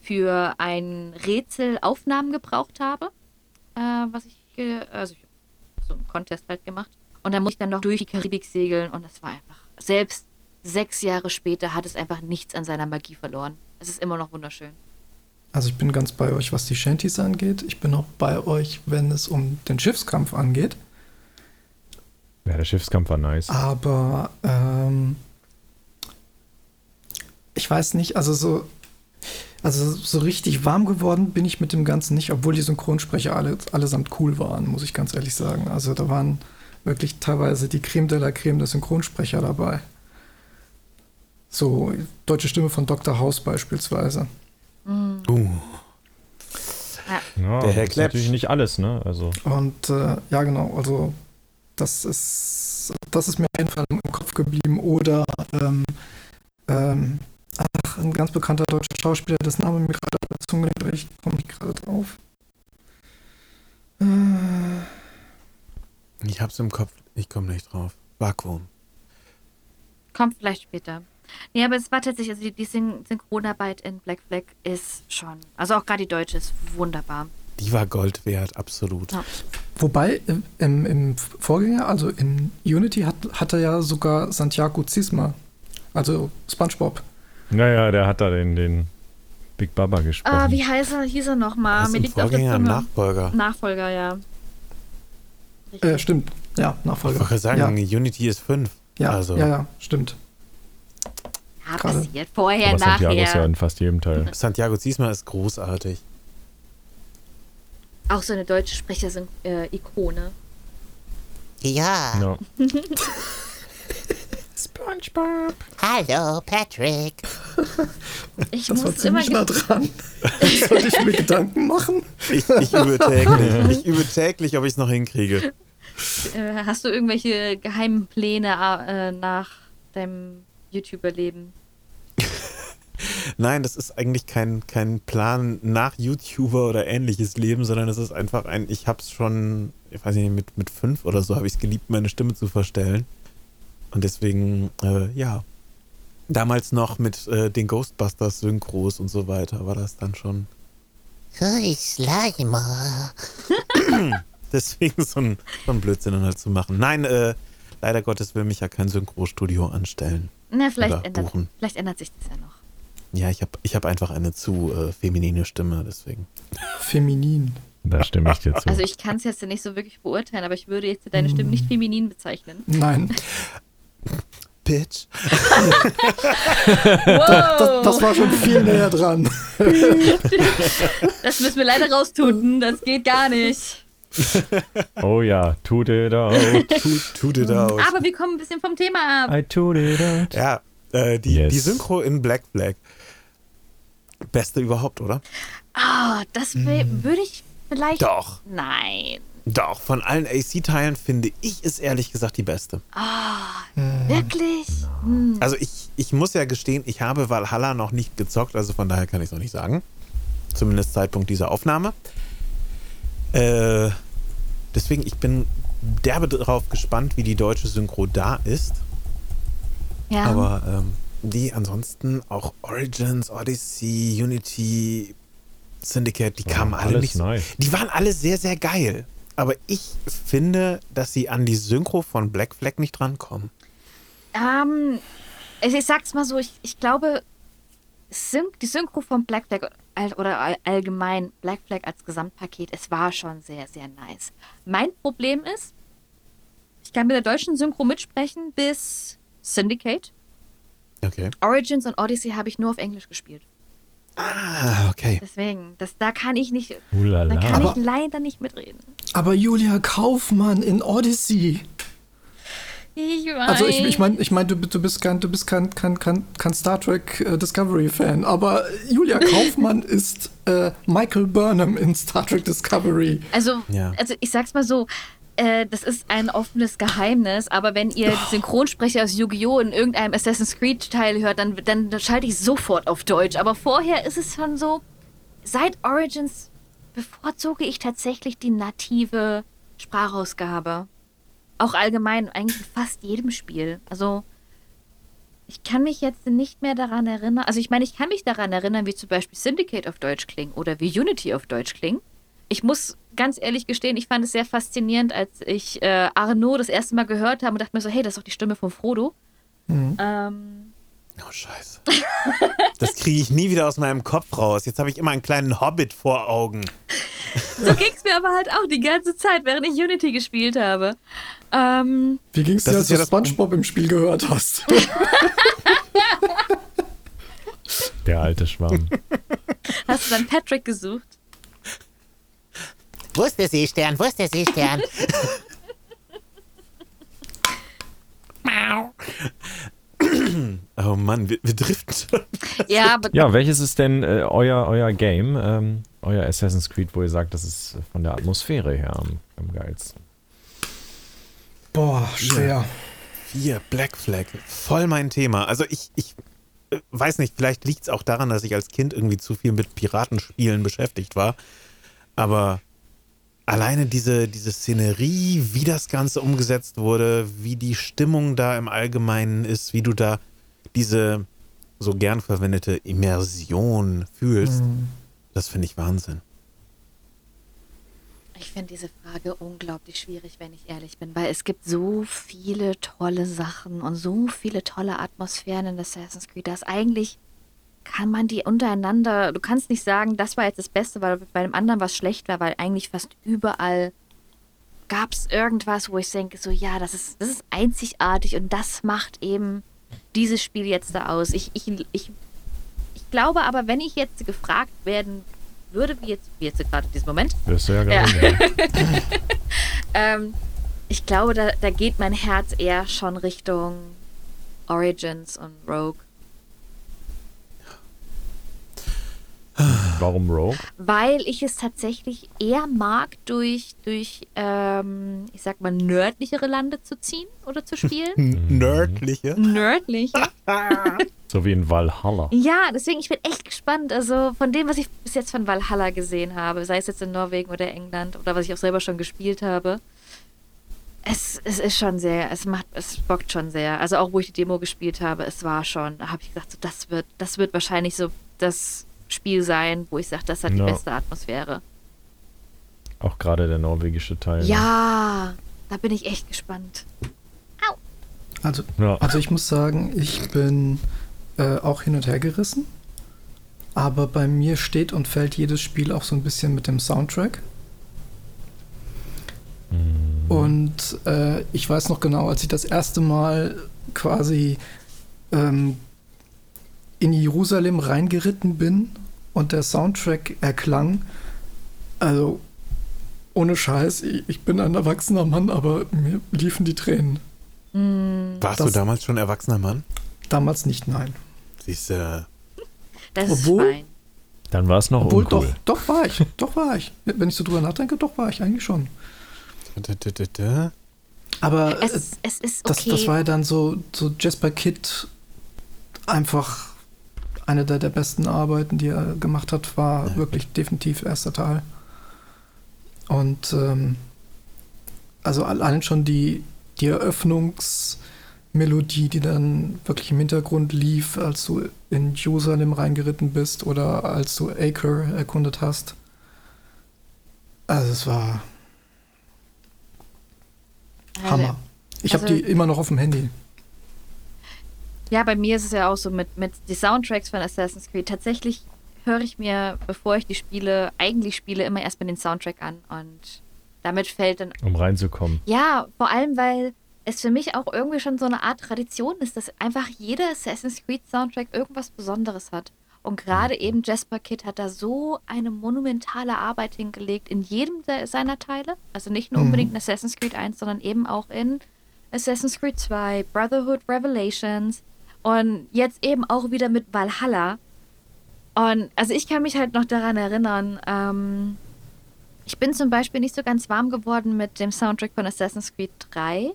für ein Rätsel Aufnahmen gebraucht habe, äh, was ich, also ich so einen Contest halt gemacht. Und dann musste ich dann noch durch die Karibik segeln und das war einfach, selbst sechs Jahre später hat es einfach nichts an seiner Magie verloren. Es ist immer noch wunderschön. Also ich bin ganz bei euch, was die Shanties angeht. Ich bin auch bei euch, wenn es um den Schiffskampf angeht. Ja, der Schiffskampf war nice. Aber ähm, ich weiß nicht, also so, also so richtig warm geworden bin ich mit dem Ganzen nicht, obwohl die Synchronsprecher alle, allesamt cool waren, muss ich ganz ehrlich sagen. Also da waren wirklich teilweise die Creme de la Creme der Synchronsprecher dabei. So, deutsche Stimme von Dr. House beispielsweise. Uh, Ja, Der Herr das ist natürlich nicht alles, ne? Also, Und äh, ja, genau, also das ist, das ist mir auf jeden Fall im Kopf geblieben. Oder ähm, ähm, ach, ein ganz bekannter deutscher Schauspieler, das Name mir gerade auf der Zunge liegt, aber ich komme nicht gerade drauf. Äh, ich hab's im Kopf, ich komme nicht drauf. Vakuum. Kommt vielleicht später. Nee, aber es war tatsächlich, also die, die Syn Synchronarbeit in Black Flag ist schon, also auch gerade die deutsche ist wunderbar. Die war Gold wert, absolut. Ja. wobei im, im, im Vorgänger, also in Unity, hat, hat er ja sogar Santiago Zisma, also SpongeBob. naja, der hat da den, den Big Baba gesprochen. Ah, wie heißt er, hieß er nochmal? Mir liegt auf der Vorgänger, Zunge. Nachfolger. Nachfolger, ja. Äh, stimmt, ja, Ich Nachfolger. wollte sagen, ja, Unity ist 5. ja, also- ja, ja, stimmt. Ja, gerade. passiert. Vorher, Aber Santiago ist ja nachher. in fast jedem Teil. Santiago Ziesma ist großartig. Auch so eine deutsche Sprecher-Ikone. Ja. Ja. SpongeBob. Hallo, Patrick. Ich Das war muss immer ziemlich nah ges- dran. Sollte ich mir Gedanken machen? Ich, ich übe täglich. Ich übe täglich, ob ich es noch hinkriege. äh, Hast du irgendwelche geheimen Pläne äh, nach deinem YouTuber-Leben? Nein, das ist eigentlich kein, kein Plan nach YouTuber oder ähnliches Leben, sondern es ist einfach ein, ich hab's schon, ich weiß nicht, mit, mit fünf oder so habe ich es geliebt, meine Stimme zu verstellen. Und deswegen, äh, ja, damals noch mit äh, den Ghostbusters Synchros und so weiter war das dann schon. Hui, Slimer. Deswegen so ein, so ein Blödsinn dann halt zu machen. Nein, äh, leider Gottes will mich ja kein Synchrostudio anstellen. Na, vielleicht ändert, buchen. vielleicht ändert sich das ja noch. Ja, ich habe ich hab einfach eine zu äh, feminine Stimme, deswegen. Feminin. Da stimme ich dir zu. Also ich kann es jetzt nicht so wirklich beurteilen, aber ich würde jetzt deine Stimme nicht feminin bezeichnen. Nein, Bitch. Wow! das, das war schon viel näher dran. Das müssen wir leider raustun. Das geht gar nicht. oh ja, tut it out. Tut, tut it out. Aber wir kommen ein bisschen vom Thema ab. I tut it out. Ja, äh, die, Yes. die Synchro in Black Flag. Beste überhaupt, oder? Ah, das wär- würde ich vielleicht. Doch, Nein. doch. Von allen AC-Teilen finde ich es ehrlich gesagt die beste. Ah, wirklich? Hm. Also ich, ich muss ja gestehen, ich habe Valhalla noch nicht gezockt, also von daher kann ich es noch nicht sagen. Zumindest Zeitpunkt dieser Aufnahme. Äh, deswegen, ich bin derbe darauf gespannt, wie die deutsche Synchro da ist. Ja. Aber ähm, die ansonsten auch Origins, Odyssey, Unity, Syndicate, die Ja, kamen alle alles nicht nice. Die waren alle sehr, sehr geil. Aber ich finde, dass sie an die Synchro von Black Flag nicht rankommen. Ähm, also ich sag's mal so, ich, ich glaube, Syn die Synchro von Black Flag all- oder all- allgemein Black Flag als Gesamtpaket, es war schon sehr, sehr nice. Mein Problem ist, ich kann mit der deutschen Synchro mitsprechen bis Syndicate. Okay. Origins und Odyssey habe ich nur auf Englisch gespielt. Ah, okay. Deswegen, das, da kann ich nicht, da Ulala. kann Aber- ich leider nicht mitreden. Aber Julia Kaufmann in Odyssey. Ich weiß. Also ich, ich meine, ich mein, du, du bist kein, du bist kein, kein, kein, kein Star Trek äh, Discovery Fan, aber Julia Kaufmann ist äh, Michael Burnham in Star Trek Discovery. Also, Ja. also ich sag's mal so, äh, das ist ein offenes Geheimnis, aber wenn ihr die Synchronsprecher aus Yu-Gi-Oh! in irgendeinem Assassin's Creed-Teil hört, dann, dann, dann schalte ich sofort auf Deutsch. Aber vorher ist es schon so, seit Origins bevorzuge ich tatsächlich die native Sprachausgabe. Auch allgemein, eigentlich in fast jedem Spiel. Also, ich kann mich jetzt nicht mehr daran erinnern. Also, ich meine, ich kann mich daran erinnern, wie zum Beispiel Syndicate auf Deutsch klingt oder wie Unity auf Deutsch klingt. Ich muss ganz ehrlich gestehen, ich fand es sehr faszinierend, als ich äh, Arnaud das erste Mal gehört habe und dachte mir so, hey, das ist doch die Stimme von Frodo. Ähm, Oh, scheiße. Das kriege ich nie wieder aus meinem Kopf raus. Jetzt habe ich immer einen kleinen Hobbit vor Augen. so ging es mir aber halt auch die ganze Zeit, während ich Unity gespielt habe. Ähm, Wie ging's Das dir, als ja du das- SpongeBob im Spiel gehört hast? Der alte Schwamm. hast du dann Patrick gesucht? Wo ist der Seestern? Wo ist der Seestern? Oh Mann, wir, wir driften schon. Ja, aber Ja, welches ist denn äh, euer, euer Game, ähm, euer Assassin's Creed, wo ihr sagt, das ist von der Atmosphäre her am, am geilsten? Boah, schwer. Hier, Black Flag. Voll mein Thema. Also ich, ich äh, weiß nicht, vielleicht liegt es auch daran, dass ich als Kind irgendwie zu viel mit Piratenspielen beschäftigt war. Aber alleine diese, diese Szenerie, wie das Ganze umgesetzt wurde, wie die Stimmung da im Allgemeinen ist, wie du da diese so gern verwendete Immersion fühlst, das finde ich Wahnsinn. Ich finde diese Frage unglaublich schwierig, wenn ich ehrlich bin, weil es gibt so viele tolle Sachen und so viele tolle Atmosphären in Assassin's Creed, dass eigentlich kann man die untereinander, du kannst nicht sagen, das war jetzt das Beste, weil bei dem anderen was schlecht war, weil eigentlich fast überall gab es irgendwas, wo ich denke, so ja, das ist, das ist einzigartig und das macht eben dieses Spiel jetzt da aus. Ich, ich, ich, ich glaube aber, wenn ich jetzt gefragt werden würde, wie jetzt, wie jetzt gerade in diesem Moment, Wirst du ja Ja. gerade. ähm, ich glaube, da, da geht mein Herz eher schon Richtung Origins und Rogue. Warum Rogue? Weil ich es tatsächlich eher mag, durch, durch ähm, ich sag mal, nördlichere Lande zu ziehen oder zu spielen. Nördliche. Nördliche? So wie in Valhalla. Ja, deswegen, ich bin echt gespannt. Also von dem, was ich bis jetzt von Valhalla gesehen habe, sei es jetzt in Norwegen oder England oder was ich auch selber schon gespielt habe, es, es ist schon sehr, es macht, es bockt schon sehr. Also auch wo ich die Demo gespielt habe, es war schon, da habe ich gedacht, so, das wird, das wird wahrscheinlich so das Spiel sein, wo ich sage, das hat Ja. die beste Atmosphäre. Auch gerade der norwegische Teil. Ja, da bin ich echt gespannt. Also, Ja. also ich muss sagen, ich bin äh, auch hin und her gerissen. Aber bei mir steht und fällt jedes Spiel auch so ein bisschen mit dem Soundtrack. Und äh, ich weiß noch genau, als ich das erste Mal quasi ähm, in Jerusalem reingeritten bin und der Soundtrack erklang, also ohne Scheiß, ich, bin ein erwachsener Mann, aber mir liefen die Tränen. Warst Das- du damals schon erwachsener Mann? Damals nicht, nein. Siehst du, Das Obwohl- ist fein. Dann war es noch Obwohl, uncool. doch, doch war ich, doch war ich. Wenn ich so drüber nachdenke, doch war ich eigentlich schon. Aber Es, es ist das, okay. das war ja dann so, so Jasper Kidd einfach eine der, der besten Arbeiten, die er gemacht hat, war Ja. wirklich definitiv erster Teil. Und ähm, also allein schon die, die Eröffnungsmelodie, die dann wirklich im Hintergrund lief, als du in Jerusalem reingeritten bist oder als du Acre erkundet hast. Also es war Hammer. Ich habe Also- die immer noch auf dem Handy. Ja, bei mir ist es ja auch so mit, mit die Soundtracks von Assassin's Creed. Tatsächlich höre ich mir, bevor ich die spiele, eigentlich spiele, immer erstmal den Soundtrack an. Und damit fällt dann. Um reinzukommen. Ja, vor allem, weil es für mich auch irgendwie schon so eine Art Tradition ist, dass einfach jeder Assassin's Creed Soundtrack irgendwas Besonderes hat. Und gerade eben Jasper Kidd hat da so eine monumentale Arbeit hingelegt in jedem seiner Teile. Also nicht nur Mhm. unbedingt in Assassin's Creed 1, sondern eben auch in Assassin's Creed 2, Brotherhood Revelations und jetzt eben auch wieder mit Valhalla. Und also ich kann mich halt noch daran erinnern, ähm, ich bin zum Beispiel nicht so ganz warm geworden mit dem Soundtrack von Assassin's Creed 3.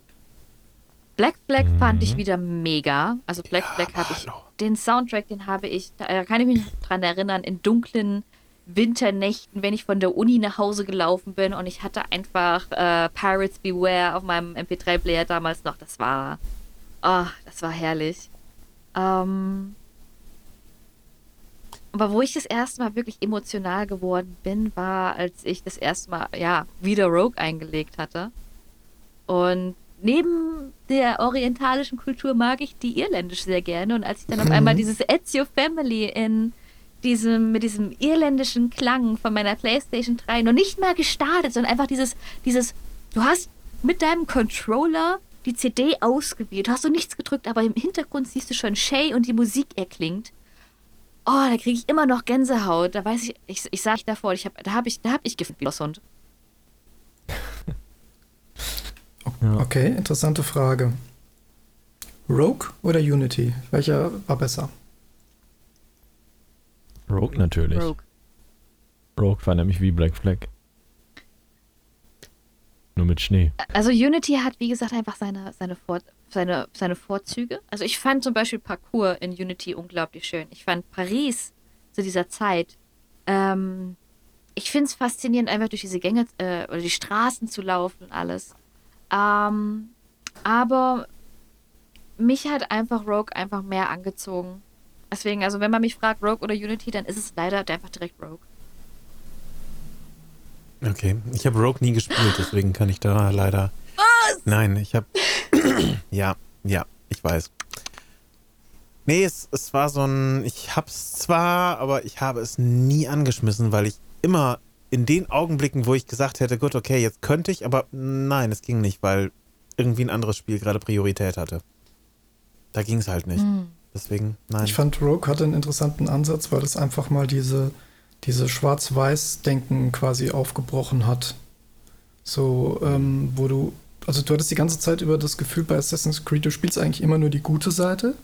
Black Flag fand ich wieder mega. Also Black Flag habe ich, den Soundtrack, den habe ich, da kann ich mich dran erinnern, in dunklen Winternächten, wenn ich von der Uni nach Hause gelaufen bin und ich hatte einfach äh, Pirates Beware auf meinem MP3-Player damals noch. Das war, oh, das war herrlich. Ähm, aber wo ich das erste Mal wirklich emotional geworden bin, war, als ich das erste Mal, ja, wieder Rogue eingelegt hatte. Und neben der orientalischen Kultur mag ich die irländische sehr gerne. Und als ich dann auf einmal dieses Ezio Family in diesem, mit diesem irländischen Klang von meiner PlayStation 3 noch nicht mal gestartet, sondern einfach dieses, dieses, du hast mit deinem Controller die CD ausgewählt, du hast so nichts gedrückt, aber im Hintergrund siehst du schon Shay und die Musik erklingt. Oh, da kriege ich immer noch Gänsehaut. Da weiß ich, ich, ich sag davor, ich hab, da habe ich, da hab ich gefühlt wie das Hund. Okay, interessante Frage. Rogue oder Unity? Welcher war besser? Rogue natürlich. Rogue. Rogue war nämlich wie Black Flag. Nur mit Schnee. Also Unity hat, wie gesagt, einfach seine, seine, Vor seine, seine Vorzüge. Also ich fand zum Beispiel Parcours in Unity unglaublich schön. Ich fand Paris zu dieser Zeit, ähm, ich finde es faszinierend, einfach durch diese Gänge äh, oder die Straßen zu laufen und alles. Ähm, aber mich hat einfach Rogue einfach mehr angezogen. Deswegen, also wenn man mich fragt, Rogue oder Unity, dann ist es leider einfach direkt Rogue. Okay, ich habe Rogue nie gespielt, deswegen kann ich da leider. Was? Nein, ich habe. ja, ja, ich weiß. Nee, es, es war so ein. Ich hab's zwar, aber ich habe es nie angeschmissen, weil ich immer in den Augenblicken, wo ich gesagt hätte, gut, okay, jetzt könnte ich, aber nein, es ging nicht, weil irgendwie ein anderes Spiel gerade Priorität hatte. Da ging es halt nicht. Deswegen, nein. Ich fand Rogue hatte einen interessanten Ansatz, weil es einfach mal diese, diese Schwarz-Weiß-Denken quasi aufgebrochen hat. So, ähm, wo du, also du hattest die ganze Zeit über das Gefühl bei Assassin's Creed, du spielst eigentlich immer nur die gute Seite.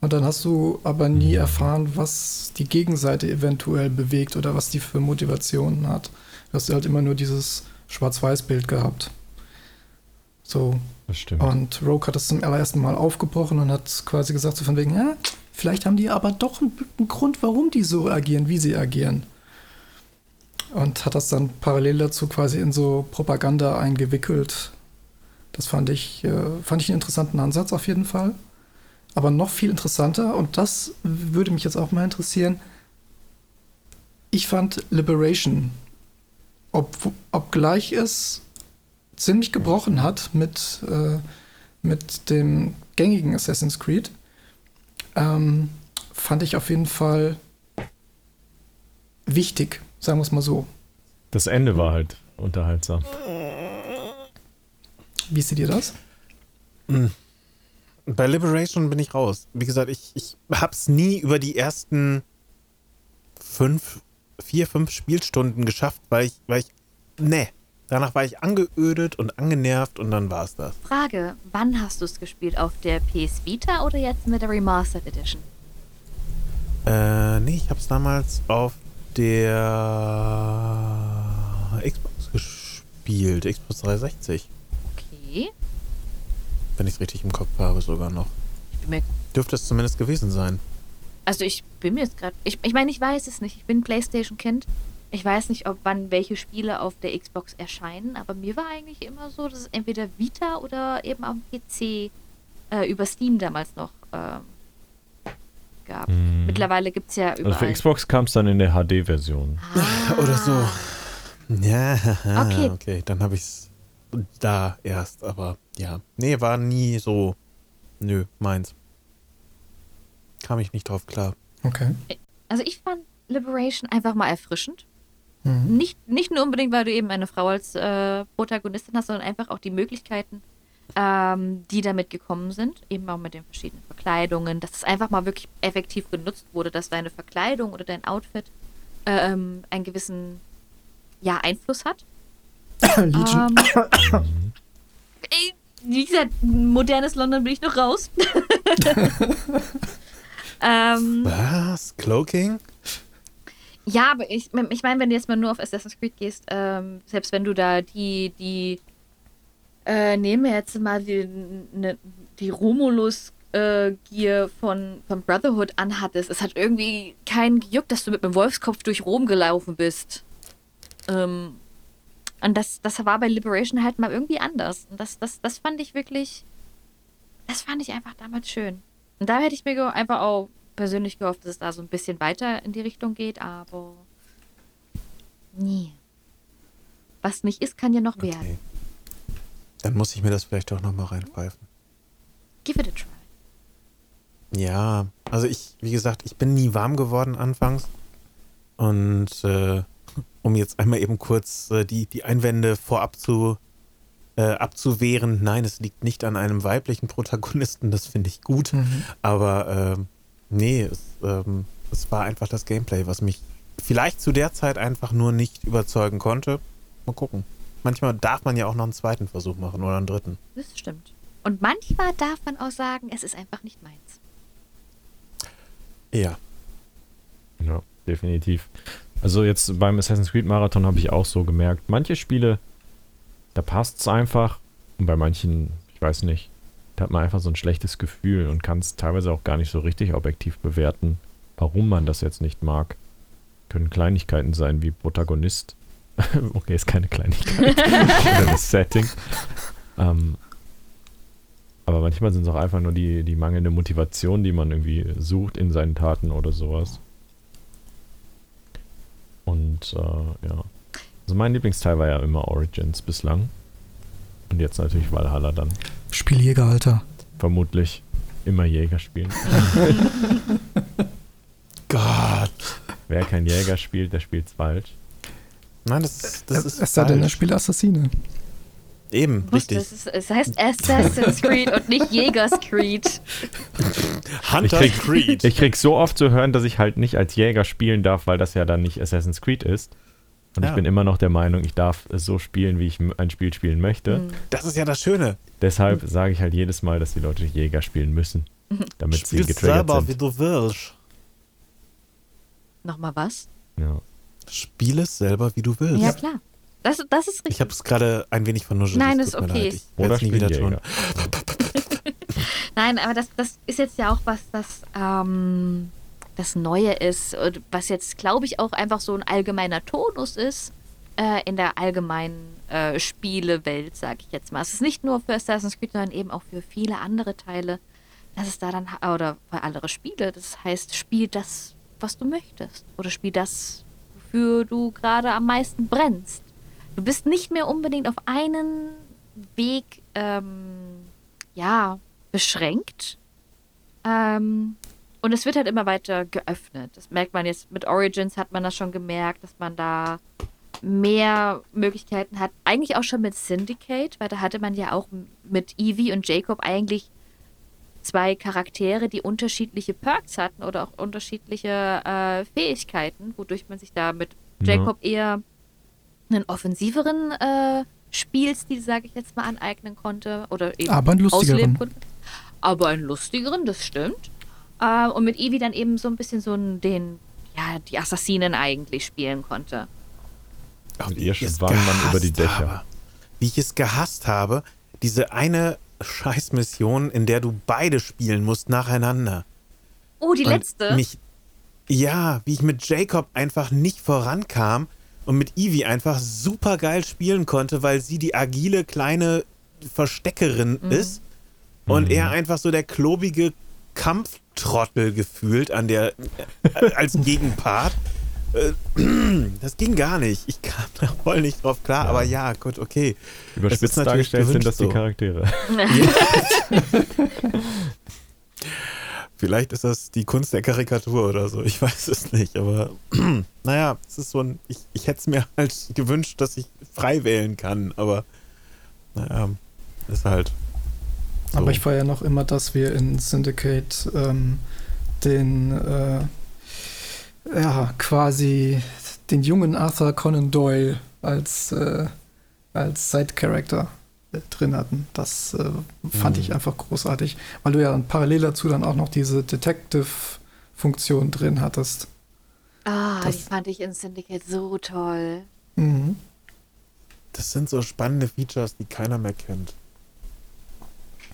Und dann hast du aber nie erfahren, was die Gegenseite eventuell bewegt oder was die für Motivationen hat. Du hast halt immer nur dieses Schwarz-Weiß-Bild gehabt. So, Das stimmt. und Rogue hat das zum allerersten Mal aufgebrochen und hat quasi gesagt, so von wegen, ja, vielleicht haben die aber doch einen, einen Grund, warum die so agieren, wie sie agieren. Und hat das dann parallel dazu quasi in so Propaganda eingewickelt. Das fand ich, äh, fand ich einen interessanten Ansatz auf jeden Fall. Aber noch viel interessanter, und das würde mich jetzt auch mal interessieren, ich fand Liberation, ob, obgleich es ziemlich gebrochen hat mit, äh, mit dem gängigen Assassin's Creed, ähm, fand ich auf jeden Fall wichtig, sagen wir es mal so. Das Ende war halt unterhaltsam. Wie seht ihr das? Bei Liberation bin ich raus. Wie gesagt, ich, ich hab's nie über die ersten fünf, vier, fünf Spielstunden geschafft, weil ich, weil ich, nee. Danach war ich angeödet und angenervt und dann war's das. Frage, wann hast du es gespielt? Auf der PS Vita oder jetzt mit der Remastered Edition? Äh, nee, ich hab's damals auf der Xbox gespielt. Xbox 360. Okay. Wenn ich es richtig im Kopf habe, sogar noch. Ich bin mir, Dürfte es zumindest gewesen sein. also ich bin mir jetzt gerade. Ich, ich meine, ich weiß es nicht. Ich bin PlayStation-Kind. Ich weiß nicht, ob wann welche Spiele auf der Xbox erscheinen, aber mir war eigentlich immer so, dass es entweder Vita oder eben am PC äh, über Steam damals noch ähm, gab. Mhm. Mittlerweile gibt es ja überall. Also für Xbox kam es dann in der HD-Version. Ah. Oder so. Ja, Okay. okay. Dann habe ich es da erst, aber ja. Nee, war nie so. Nö, meins. Kam ich nicht drauf klar. Okay. Also ich fand Liberation einfach mal erfrischend. Mhm. Nicht, nicht nur unbedingt, weil du eben eine Frau als äh, Protagonistin hast, sondern einfach auch die Möglichkeiten, ähm, die damit gekommen sind, eben auch mit den verschiedenen Verkleidungen, dass es einfach mal wirklich effektiv genutzt wurde, dass deine Verkleidung oder dein Outfit ähm, einen gewissen ja, Einfluss hat. Ähm, ey, wie gesagt, modernes London bin ich noch raus. ähm, Was? Cloaking? Ja, aber ich, ich meine, wenn du jetzt mal nur auf Assassin's Creed gehst, ähm, selbst wenn du da die, die, äh, nehmen wir jetzt mal die, ne, die Romulus äh, Gear von, von Brotherhood anhattest, es hat irgendwie keinen gejuckt, dass du mit einem Wolfskopf durch Rom gelaufen bist. Ähm, und das, das war bei Liberation halt mal irgendwie anders. Und das, das, das fand ich wirklich, das fand ich einfach damals schön. Und da hätte ich mir einfach auch persönlich gehofft, dass es da so ein bisschen weiter in die Richtung geht, aber nie. Was nicht ist, kann ja noch werden. Okay. Dann muss ich mir das vielleicht doch nochmal reinpfeifen. Give it a try. Ja, also ich, wie gesagt, ich bin nie warm geworden anfangs. Und äh, um jetzt einmal eben kurz äh, die, die Einwände vorab zu, äh, abzuwehren, nein, es liegt nicht an einem weiblichen Protagonisten, das finde ich gut. Mhm. Aber ähm, nee, es, ähm, es war einfach das Gameplay, was mich vielleicht zu der Zeit einfach nur nicht überzeugen konnte. Mal gucken. Manchmal darf man ja auch noch einen zweiten Versuch machen oder einen dritten. Das stimmt. Und manchmal darf man auch sagen, es ist einfach nicht meins. Ja. Ja, definitiv. Also jetzt beim Assassin's Creed Marathon habe ich auch so gemerkt, manche Spiele, da passt es einfach und bei manchen, ich weiß nicht, da hat man einfach so ein schlechtes Gefühl und kann es teilweise auch gar nicht so richtig objektiv bewerten, warum man das jetzt nicht mag. Können Kleinigkeiten sein wie Protagonist. okay, ist keine Kleinigkeit. Oder das Setting. Ähm, aber manchmal sind es auch einfach nur die, die mangelnde Motivation, die man irgendwie sucht in seinen Taten oder sowas. Und äh, ja. Also mein Lieblingsteil war ja immer Origins bislang. Und jetzt natürlich Valhalla dann. Spieljäger, Alter. Vermutlich immer Jäger spielen. Gott. Wer kein Jäger spielt, der spielt's falsch. Nein, das, ist- das ist es sei denn, er spielt Assassine. Eben, Wusste, richtig. es, ist, es heißt Assassin's Creed und nicht Jägers Creed. Hunter krieg- Creed. Ich krieg so oft zu hören, dass ich halt nicht als Jäger spielen darf, weil das ja dann nicht Assassin's Creed ist. Und Ja. ich bin immer noch der Meinung, ich darf es so spielen, wie ich ein Spiel spielen möchte. Hm. Das ist ja das Schöne. Deshalb sage ich halt jedes Mal, dass die Leute Jäger spielen müssen, damit sie Spielst getriggert selber, wie sind. du willst. Nochmal was? Ja. Spiel es selber, wie du willst. Ja, klar. Das, das ist richtig. Ich habe es gerade ein wenig vernuschelt. Nein, es ist okay. leid. Ich Oder nie wieder tun. Nein, aber das, das ist jetzt ja auch was, das, ähm, das Neue ist, und was jetzt, glaube ich, auch einfach so ein allgemeiner Tonus ist äh, in der allgemeinen äh, Spielewelt, sage ich jetzt mal. Es ist nicht nur für Assassin's Creed, sondern eben auch für viele andere Teile, dass es da dann, oder für andere Spiele, das heißt, spiel das, was du möchtest. Oder spiel das, wofür du gerade am meisten brennst. Du bist nicht mehr unbedingt auf einen Weg, ähm, ja, beschränkt. Ähm, und es wird halt immer weiter geöffnet. Das merkt man jetzt mit Origins, hat man das schon gemerkt, dass man da mehr Möglichkeiten hat. Eigentlich auch schon mit Syndicate, weil da hatte man ja auch mit Evie und Jacob eigentlich zwei Charaktere, die unterschiedliche Perks hatten oder auch unterschiedliche äh, Fähigkeiten, wodurch man sich da mit Ja. Jacob eher einen offensiveren äh, Spielstil, sage ich jetzt mal, aneignen konnte oder eben Aber einen lustigeren. ausleben konnte. Aber einen lustigeren, das stimmt. Äh, und mit Evie dann eben so ein bisschen so den, ja, die Assassinen eigentlich spielen konnte. Ach, Und ihr schwang man über die Dächer. Habe. Wie ich es gehasst habe, diese eine Scheißmission, in der du beide spielen musst nacheinander. Oh, die Und letzte. Mich, ja, wie ich mit Jacob einfach nicht vorankam und mit Evie einfach super geil spielen konnte, weil sie die agile kleine Versteckerin ist und Mhm. er einfach so der klobige Kampftrottel gefühlt an der äh, als Gegenpart. Äh, Das ging gar nicht. Ich kam da voll nicht drauf klar, aber ja, gut, okay. Überspitzt dargestellt sind das die Charaktere. Vielleicht ist das die Kunst der Karikatur oder so. Ich weiß es nicht. Aber naja, es ist so ein. Ich, ich hätte es mir halt gewünscht, dass ich frei wählen kann. Aber naja, ist halt. So. Aber ich feiere noch immer, dass wir in Syndicate ähm, den, äh, ja, quasi den jungen Arthur Conan Doyle als, äh, als Side-Character äh, drin hatten. Das äh, fand Mhm. ich einfach großartig, weil du ja dann parallel dazu dann auch noch diese Detective-Funktion drin hattest. Ah, Das- die fand ich in Syndicate so toll. Mhm. Das sind so spannende Features, die keiner mehr kennt.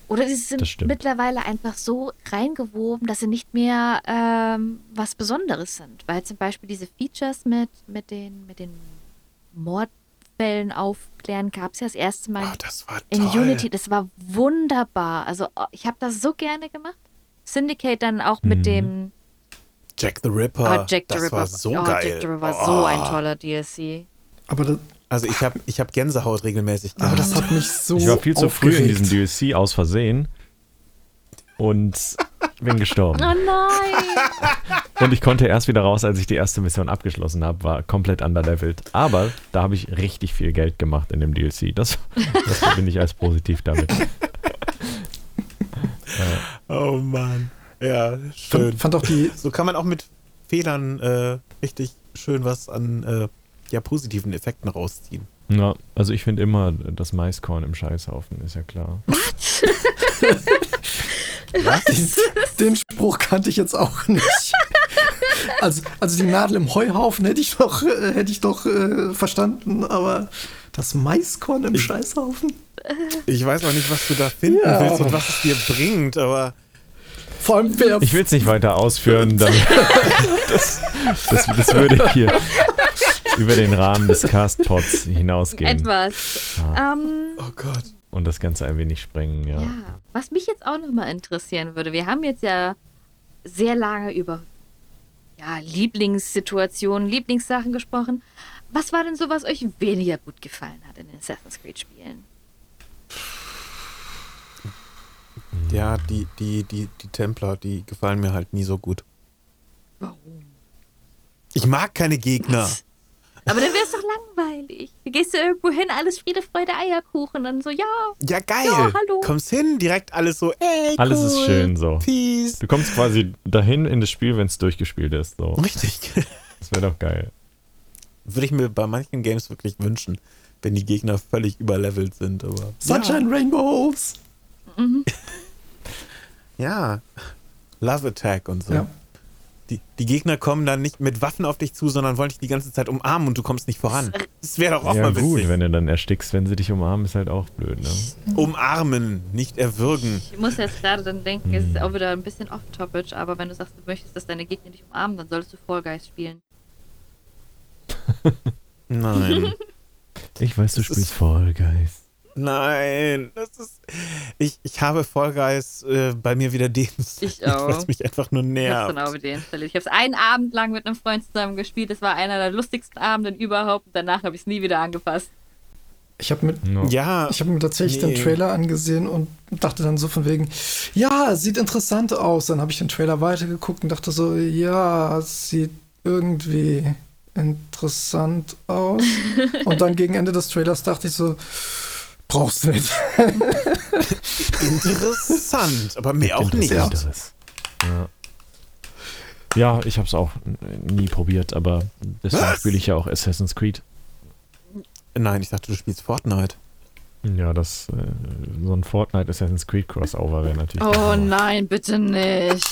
Oder die sind mittlerweile einfach so reingewoben, dass sie nicht mehr ähm, was Besonderes sind. Weil zum Beispiel diese Features mit, mit, den, mit den Mordfällen aufklären gab es ja das erste Mal Oh, das war in toll. Unity. Das war wunderbar. Also oh, ich habe das so gerne gemacht. Syndicate dann auch mit Mhm. dem Jack the Ripper. Ah, Jack the das Ripper. war so oh, geil. Jack the Ripper war Oh. so ein toller DLC. Aber, das, Also ich habe ich hab Gänsehaut regelmäßig aber gehabt. das hat mich so ich war viel zu früh in aufgeregt. diesem DLC aus Versehen und bin gestorben. Oh nein! Und ich konnte erst wieder raus, als ich die erste Mission abgeschlossen habe, war komplett underlevelt. Aber da habe ich richtig viel Geld gemacht in dem DLC. Das, das verbinde ich als positiv damit. Oh Mann. Ja, schön. fand, fand auch die, So kann man auch mit Fehlern äh, richtig schön was an äh, ja, positiven Effekten rausziehen. Ja, also ich finde immer das Maiskorn im Scheißhaufen, ist ja klar. Den, den Spruch kannte ich jetzt auch nicht. Also, also die Nadel im Heuhaufen hätte ich doch, äh, hätte ich doch äh, verstanden, aber das Maiskorn im Ich- Scheißhaufen? Ich weiß auch nicht, was du da finden Ja. willst und was es dir bringt, aber Vor allem wer Ich will es nicht weiter ausführen, dann das, das, das würde hier über den Rahmen des Cast-Pods hinausgehen Etwas. Ja. Ähm, oh Gott. und das Ganze ein wenig sprengen, ja. Ja, was mich jetzt auch nochmal interessieren würde, wir haben jetzt ja sehr lange über ja, Lieblingssituationen, Lieblingssachen gesprochen. Was war denn so, was euch weniger gut gefallen hat in den Assassin's Creed Spielen? Ja, die, die, die, die Templer, die gefallen mir halt nie so gut. Warum? Ich mag keine Gegner. Aber dann wäre es doch langweilig. Du gehst du irgendwo hin, alles Friede, Freude, Eierkuchen, dann so, ja, Ja, geil. Ja, hallo. Kommst hin, direkt alles so, ey, Alles cool, ist schön so. Peace. Du kommst quasi dahin in das Spiel, wenn es durchgespielt ist. So. Richtig. Das wäre doch geil. Würde ich mir bei manchen Games wirklich wünschen, wenn die Gegner völlig überlevelt sind. Aber Sunshine Rainbows. Ja. ja. Love Attack und so. Ja. Die, die Gegner kommen dann nicht mit Waffen auf dich zu, sondern wollen dich die ganze Zeit umarmen und du kommst nicht voran. Das wäre doch auch ja mal gut, witzig. wenn du dann erstickst, wenn sie dich umarmen, ist halt auch blöd, ne? Umarmen, nicht erwürgen. Ich muss jetzt gerade dann denken, es ist auch wieder ein bisschen off-topic, aber wenn du sagst, du möchtest, dass deine Gegner dich umarmen, dann solltest du Fall Guys spielen. Nein. Ich weiß, du Das spielst Fall Guys. Nein. Das ist. Ich, ich habe Fall Guys äh, bei mir wieder deinstalliert, Ich auch. was mich einfach nur Ich hab's nervt. dann auch. Ich habe es einen Abend lang mit einem Freund zusammen gespielt. Das war einer der lustigsten Abende überhaupt. Und danach habe ich es nie wieder angefasst. Ich habe mit No. Ja, Ich habe mir tatsächlich Nee. den Trailer angesehen und dachte dann so von wegen, ja, sieht interessant aus. Dann habe ich den Trailer weitergeguckt und dachte so, ja, es sieht irgendwie interessant aus. und dann gegen Ende des Trailers dachte ich so, brauchst du nicht. interessant, aber mehr auch nicht. Ja. Ja, ich habe es auch nie probiert, aber deswegen spiele ich ja auch Assassin's Creed. Nein, ich dachte, du spielst Fortnite. Ja, das äh, so ein Fortnite Assassin's Creed Crossover wäre natürlich. Oh nein, bitte nicht.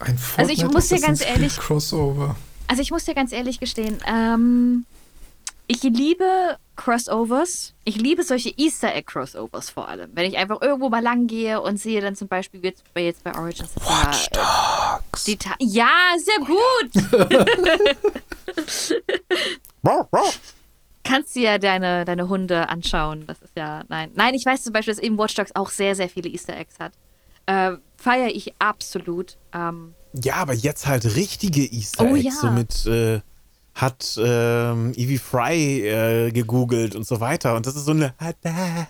Ein Also ich muss dir Fortnite ganz Assassin's Creed ehrlich- Crossover. Also ich muss dir ganz ehrlich gestehen, ähm, ich liebe Crossovers. Ich liebe solche Easter Egg Crossovers vor allem. Wenn ich einfach irgendwo mal lang gehe und sehe dann zum Beispiel jetzt bei, jetzt bei Origins. war, Watch äh, Dogs. die Ta ja, sehr gut. Kannst dir ja deine, deine Hunde anschauen. Das ist ja, nein. Nein, ich weiß zum Beispiel, dass eben Watch Dogs auch sehr, sehr viele Easter Eggs hat. Äh, Feiere ich absolut. Ähm, Ja, aber jetzt halt richtige Easter Oh Eggs. ja. So mit, äh, hat ähm, Evie Fry äh, gegoogelt und so weiter. Und das ist so eine.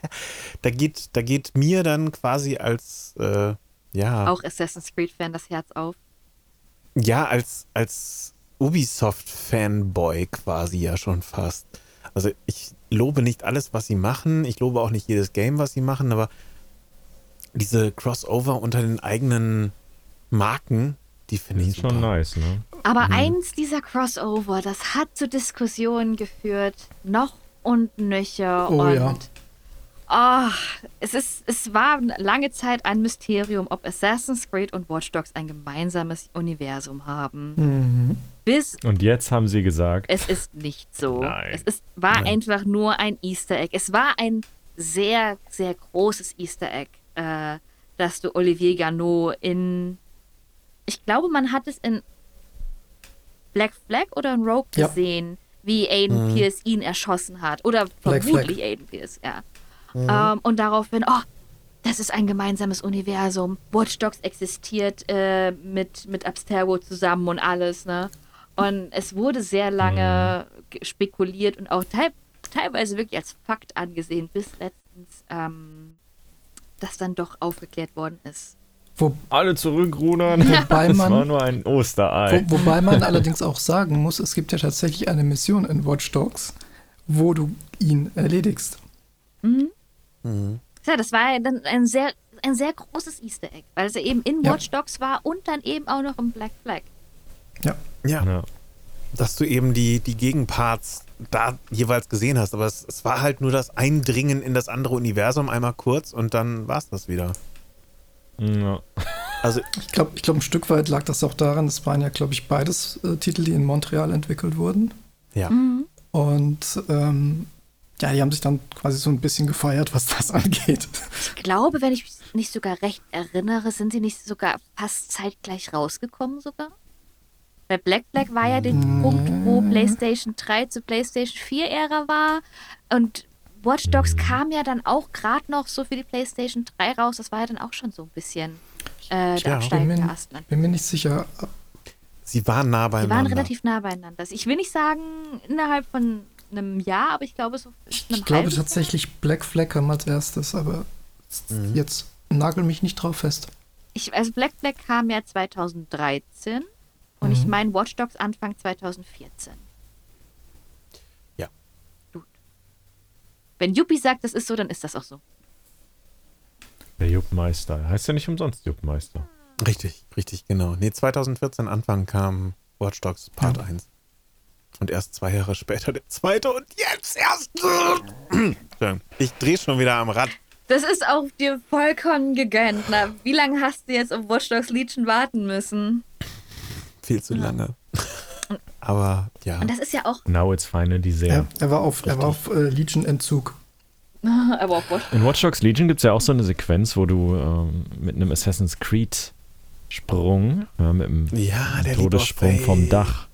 Da geht, da geht mir dann quasi als, äh, ja, auch Assassin's Creed-Fan das Herz auf. ja, als, als Ubisoft-Fanboy quasi ja schon fast. Also ich, lobe nicht alles, was sie machen. Ich lobe auch nicht jedes Game, was sie machen, aber diese Crossover unter den eigenen Marken, die finde ich sind schon super. nice, ne? Aber eins dieser Crossover, das hat zu Diskussionen geführt, noch und nöcher. Oh und ja. Ah, es, ist, es war lange Zeit ein Mysterium, ob Assassin's Creed und Watch Dogs ein gemeinsames Universum haben. Mhm. Bis Und jetzt haben sie gesagt, es ist nicht so. Nein. Es ist, war einfach nur ein Easter Egg. Es war ein sehr, sehr großes Easter Egg, äh, dass du Olivier Garneau in. Ich glaube, man hat es in Black Flag oder in Rogue Ja. gesehen, wie Aiden Pierce ihn erschossen hat. Oder Black vermutlich Aiden Pierce, ja. Ähm, und daraufhin, oh, das ist ein gemeinsames Universum. Watch Dogs existiert äh, mit, mit Abstergo zusammen und alles, ne? Und es wurde sehr lange ge- spekuliert und auch teil teilweise wirklich als Fakt angesehen, bis letztens ähm, das dann doch aufgeklärt worden ist. Wo, alle zurückrudern. Wobei das man- war nur ein Osterei. wo, wobei man allerdings auch sagen muss, es gibt ja tatsächlich eine Mission in Watch Dogs, wo du ihn erledigst. Ja, das war ja dann ein sehr, ein sehr großes Easter Egg, weil es ja eben in Ja. Watch Dogs war und dann eben auch noch im Black Flag. Ja. Ja, Ja. dass du eben die, die Gegenparts da jeweils gesehen hast. Aber es, es war halt nur das Eindringen in das andere Universum einmal kurz und dann war es das wieder. Ja. Also, Ich glaube, ich glaub, ein Stück weit lag das auch daran, es waren ja, glaube ich, beides äh, Titel, die in Montreal entwickelt wurden. ja. Und ähm, ja, die haben sich dann quasi so ein bisschen gefeiert, was das angeht. Ich glaube, wenn ich mich nicht sogar recht erinnere, sind sie nicht sogar fast zeitgleich rausgekommen sogar? Weil Black Flag war ja der Punkt, wo PlayStation 3 zu PlayStation 4 Ära war und Watch Dogs kam ja dann auch gerade noch so für die PlayStation 3 raus. Das war ja dann auch schon so ein bisschen äh, der Ja. absteigende Bin mir, Ast. bin mir nicht sicher. Sie waren nah beieinander. waren relativ nah beieinander. Ich will nicht sagen innerhalb von einem Jahr, aber ich glaube so Ich glaube tatsächlich Black Flag kam als erstes, aber jetzt nagel mich nicht drauf fest. Ich, also Black Flag kam ja 2013 und ich meine Watch Dogs Anfang 2014. Ja. Gut. Wenn Yuppie sagt, das ist so, dann ist das auch so. Der Juppmeister. Heißt ja nicht umsonst Juppmeister. Richtig, richtig, genau. Nee, 2014 Anfang kam Watch Dogs Part Ja. 1. Und erst zwei Jahre später der zweite und jetzt erst. Entschuldigung, Ich drehe schon wieder am Rad. Das ist auch dir vollkommen gegönnt. Na, wie lange hast du jetzt auf Watch Dogs Legion warten müssen? Viel zu lange. Aber ja. Und das ist ja auch, Now it's finally there. Er, er war auf, er war auf äh, Legion-Entzug. aber auch Watch In Watch Dogs Legion gibt es ja auch so eine Sequenz, wo du ähm, mit einem Assassin's Creed Sprung, ja, mit einem Ja, der Todessprung Leap of vom. Dach.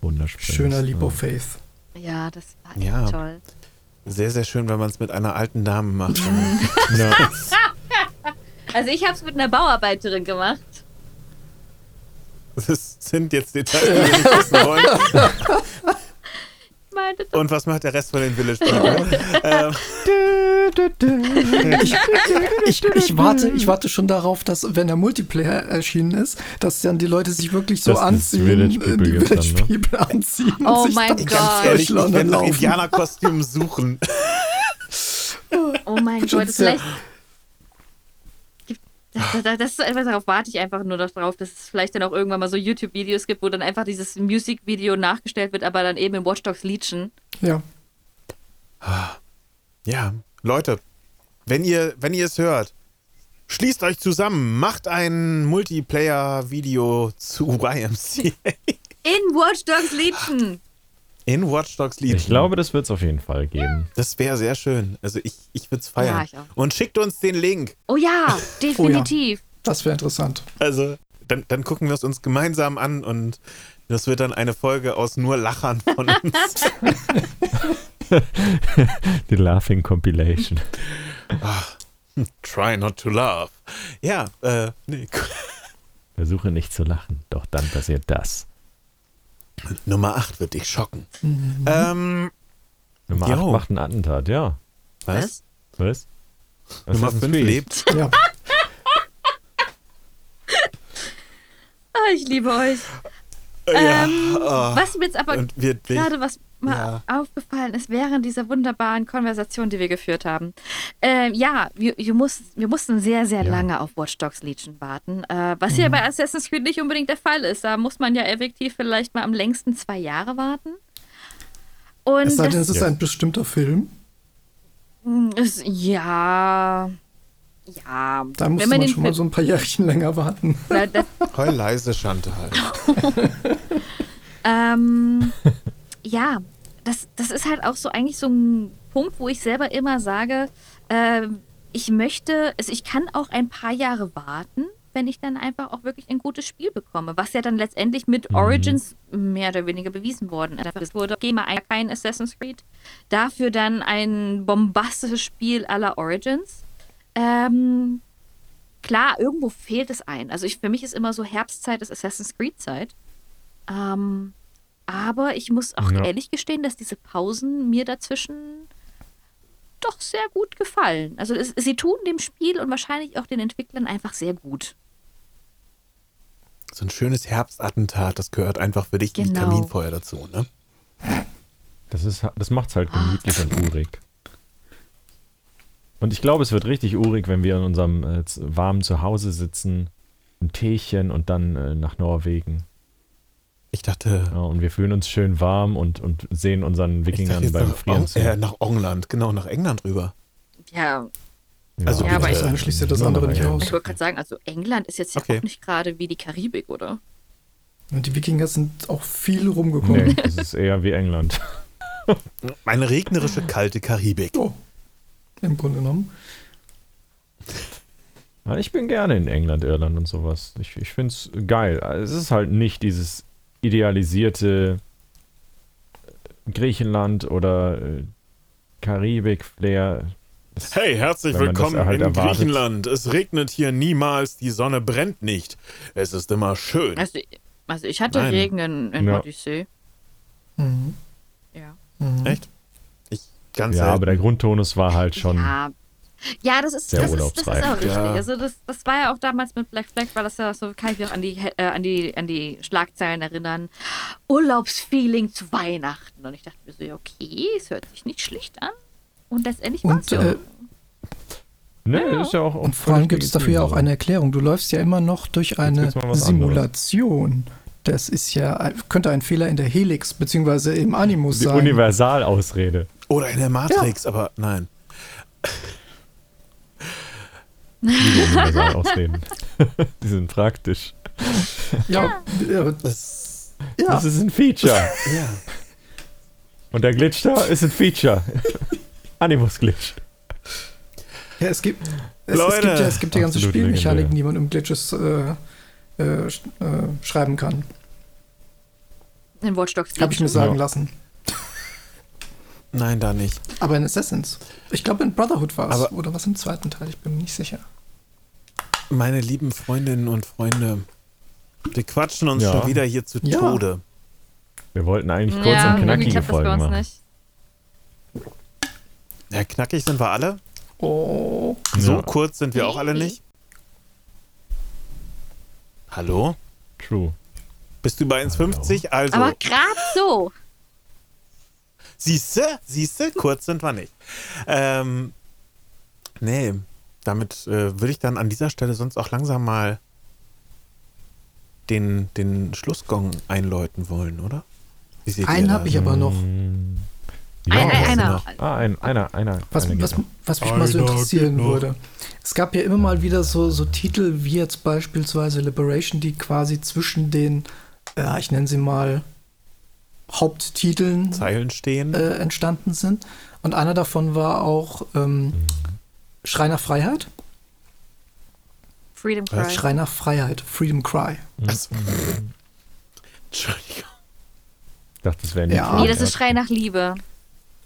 Wunderschön. Schöner Leap of Faith. Ja, das war echt Ja. toll. Sehr, sehr schön, wenn man es mit einer alten Dame macht. Also ich habe es mit einer Bauarbeiterin gemacht. Das sind jetzt Details, die wir nicht wissen wollen. Ich Und was macht der Rest von den Village People? ähm, Ich, ich, warte, ich warte schon darauf, dass, wenn der Multiplayer erschienen ist, dass dann die Leute sich wirklich so das anziehen, Village äh, People die Village dann, ne? People anziehen Oh und sich mein Gott. ganz durch ehrlich, ich werde nach. Indianerkostümen suchen. Oh mein Gott, vielleicht. Das, das ist einfach, darauf warte ich einfach nur noch drauf, dass es vielleicht dann auch irgendwann mal so YouTube-Videos gibt, wo dann einfach dieses Musikvideo nachgestellt wird, aber dann eben in Watch Dogs Legion. Ja, Ja, Leute, wenn ihr, wenn ihr es hört, schließt euch zusammen, macht ein Multiplayer-Video zu YMCA In Watch Dogs Legion! In Watch Dogs Legion. Ich glaube, das wird es auf jeden Fall geben. das wäre sehr schön. Also ich, ich würde es feiern. Ja, ich auch. Und schickt uns den Link. Oh ja, definitiv. das wäre interessant. Also dann, dann gucken wir es uns gemeinsam an und das wird dann eine Folge aus nur Lachern von uns. Die Laughing Compilation. Try not to laugh. Ja, äh, nee. Versuche nicht zu lachen, doch dann passiert das. Nummer 8 wird dich schocken. Ähm, Nummer Jo. 8 macht ein Attentat, ja. was? Was? Nummer Assassin's 5 Creed. lebt. Ja, Ah, ich liebe euch. Ja, Ähm, oh. Was mir jetzt aber gerade was mal aufgefallen ist während dieser wunderbaren Konversation, die wir geführt haben. Ähm, ja, wir, wir, mussten, wir mussten sehr, sehr Ja. lange auf Watch Dogs Legion warten. Äh, was ja bei Assassin's Creed nicht unbedingt der Fall ist. Da muss man ja effektiv vielleicht mal am längsten zwei Jahre warten. Und Es sei denn, das es ist Ja. ein bestimmter Film. ist, ja. Ja, Da musste man schon mal so ein paar Jährchen länger warten. da, da, Heul leise, Chantal. Ähm, ja, das, das ist halt auch so eigentlich so ein Punkt, wo ich selber immer sage, ähm, ich möchte, also ich kann auch ein paar Jahre warten, wenn ich dann einfach auch wirklich ein gutes Spiel bekomme, was ja dann letztendlich mit Origins mehr oder weniger bewiesen worden ist. Es wurde ein- kein Assassin's Creed, dafür dann ein bombastisches Spiel aller Origins. Ähm, klar, irgendwo fehlt es ein. Also ich, für mich ist immer so Herbstzeit ist Assassin's Creed Zeit. Ähm, aber ich muss auch Ja. ehrlich gestehen, dass diese Pausen mir dazwischen doch sehr gut gefallen. Also es, sie tun dem Spiel und wahrscheinlich auch den Entwicklern einfach sehr gut. So ein schönes Herbstattentat, das gehört einfach für dich wie Genau. Kaminfeuer dazu, ne? Das, ist, das macht's halt gemütlich und urig. Und ich glaube, es wird richtig urig, wenn wir in unserem äh, warmen Zuhause sitzen, ein Teechen und dann äh, nach Norwegen. Ich dachte, Ja, und wir fühlen uns schön warm und, und sehen unseren Wikingern beim nach, Frieren zu. äh, nach England, genau, nach England rüber. Ja, also Ja, aber Das eine schließt ja das andere nicht aus. ich wollte gerade sagen, also England ist jetzt ja Okay. auch nicht gerade wie die Karibik, oder? Und die Wikinger sind auch viel rumgekommen. Nee, das ist eher wie England. Eine regnerische, kalte Karibik. Oh, im Grunde genommen. Ja, Ich bin gerne in England, Irland und sowas. Ich, ich finde es geil. Es ist halt nicht dieses idealisierte äh, Griechenland oder äh, Karibik-Flair. Hey, herzlich willkommen halt in erwartet. Griechenland. Es regnet hier niemals, die Sonne brennt nicht. Es ist immer schön. Also, also ich hatte Nein. Regen in, in Ja. Odyssey. Mhm. Ja. Mhm. Echt? Ich ganz Ja, selten. aber der Grundtonus war halt schon. Ja. Ja, das ist, Sehr das ist, das ist auch richtig. Ja. Also das, das war ja auch damals mit Black Flag, weil das ja so, kann ich mich auch an die, äh, an die, an die Schlagzeilen erinnern. Urlaubsfeeling zu Weihnachten. Und ich dachte mir so, ja, okay, es hört sich nicht schlecht an. Und letztendlich war es ja. äh, Ne, ist ja auch. Und vor allem gibt es dafür ja auch eine Erklärung. Du läufst ja immer noch durch eine Simulation. Das ist ja, könnte ein Fehler in der Helix beziehungsweise im Animus Die sein. Universalausrede. Oder in der Matrix, aber nein. Die Universalausreden. Die sind praktisch. Ja, ja, Das, ja. Das ist ein Feature. ja. Und der Glitch da ist ein Feature. Animus-Glitch. ja es gibt, es, Leute. es gibt ja, es gibt ja ganze Spielmechaniken, die man im Glitches äh, äh, sch- äh, schreiben kann. in Watch Dogs Habe ich mir sagen Ja. lassen. Nein, da nicht. Aber in Assassins. Ich glaube, in Brotherhood war es. Aber- Oder was im zweiten Teil, ich bin mir nicht sicher. Meine lieben Freundinnen und Freunde, wir quatschen uns Ja. schon wieder hier zu Ja. Tode. Wir wollten eigentlich kurz ja, und knackige Folgen uns machen. nicht. Ja, knackig sind wir alle. Oh. So Ja. kurz sind wir auch alle nicht. Hallo? True. Bist du bei 1,50? Also, Aber gerade so. Siehste, siehste, kurz sind wir nicht. Ähm, nee, damit äh, würde ich dann an dieser Stelle sonst auch langsam mal den, den Schlussgong einläuten wollen, oder? Wie seht ihr Einen habe ich aber noch. Mm, Ein, ein, einer. noch? Ah, ein, einer, einer. Was, was, was mich mal so interessieren würde. Es gab ja immer mal wieder so, so Titel wie jetzt beispielsweise Liberation, die quasi zwischen den, ja, ich nenne sie mal Haupttiteln Zeilen stehen. äh, entstanden sind. Und einer davon war auch ähm, Schrei nach Freiheit. Freedom? Cry. Schrei nach Freiheit, Freedom Cry. Also, Entschuldigung. Ich dachte, das wäre nicht. Ja. Nee, das ist Schrei nach Liebe.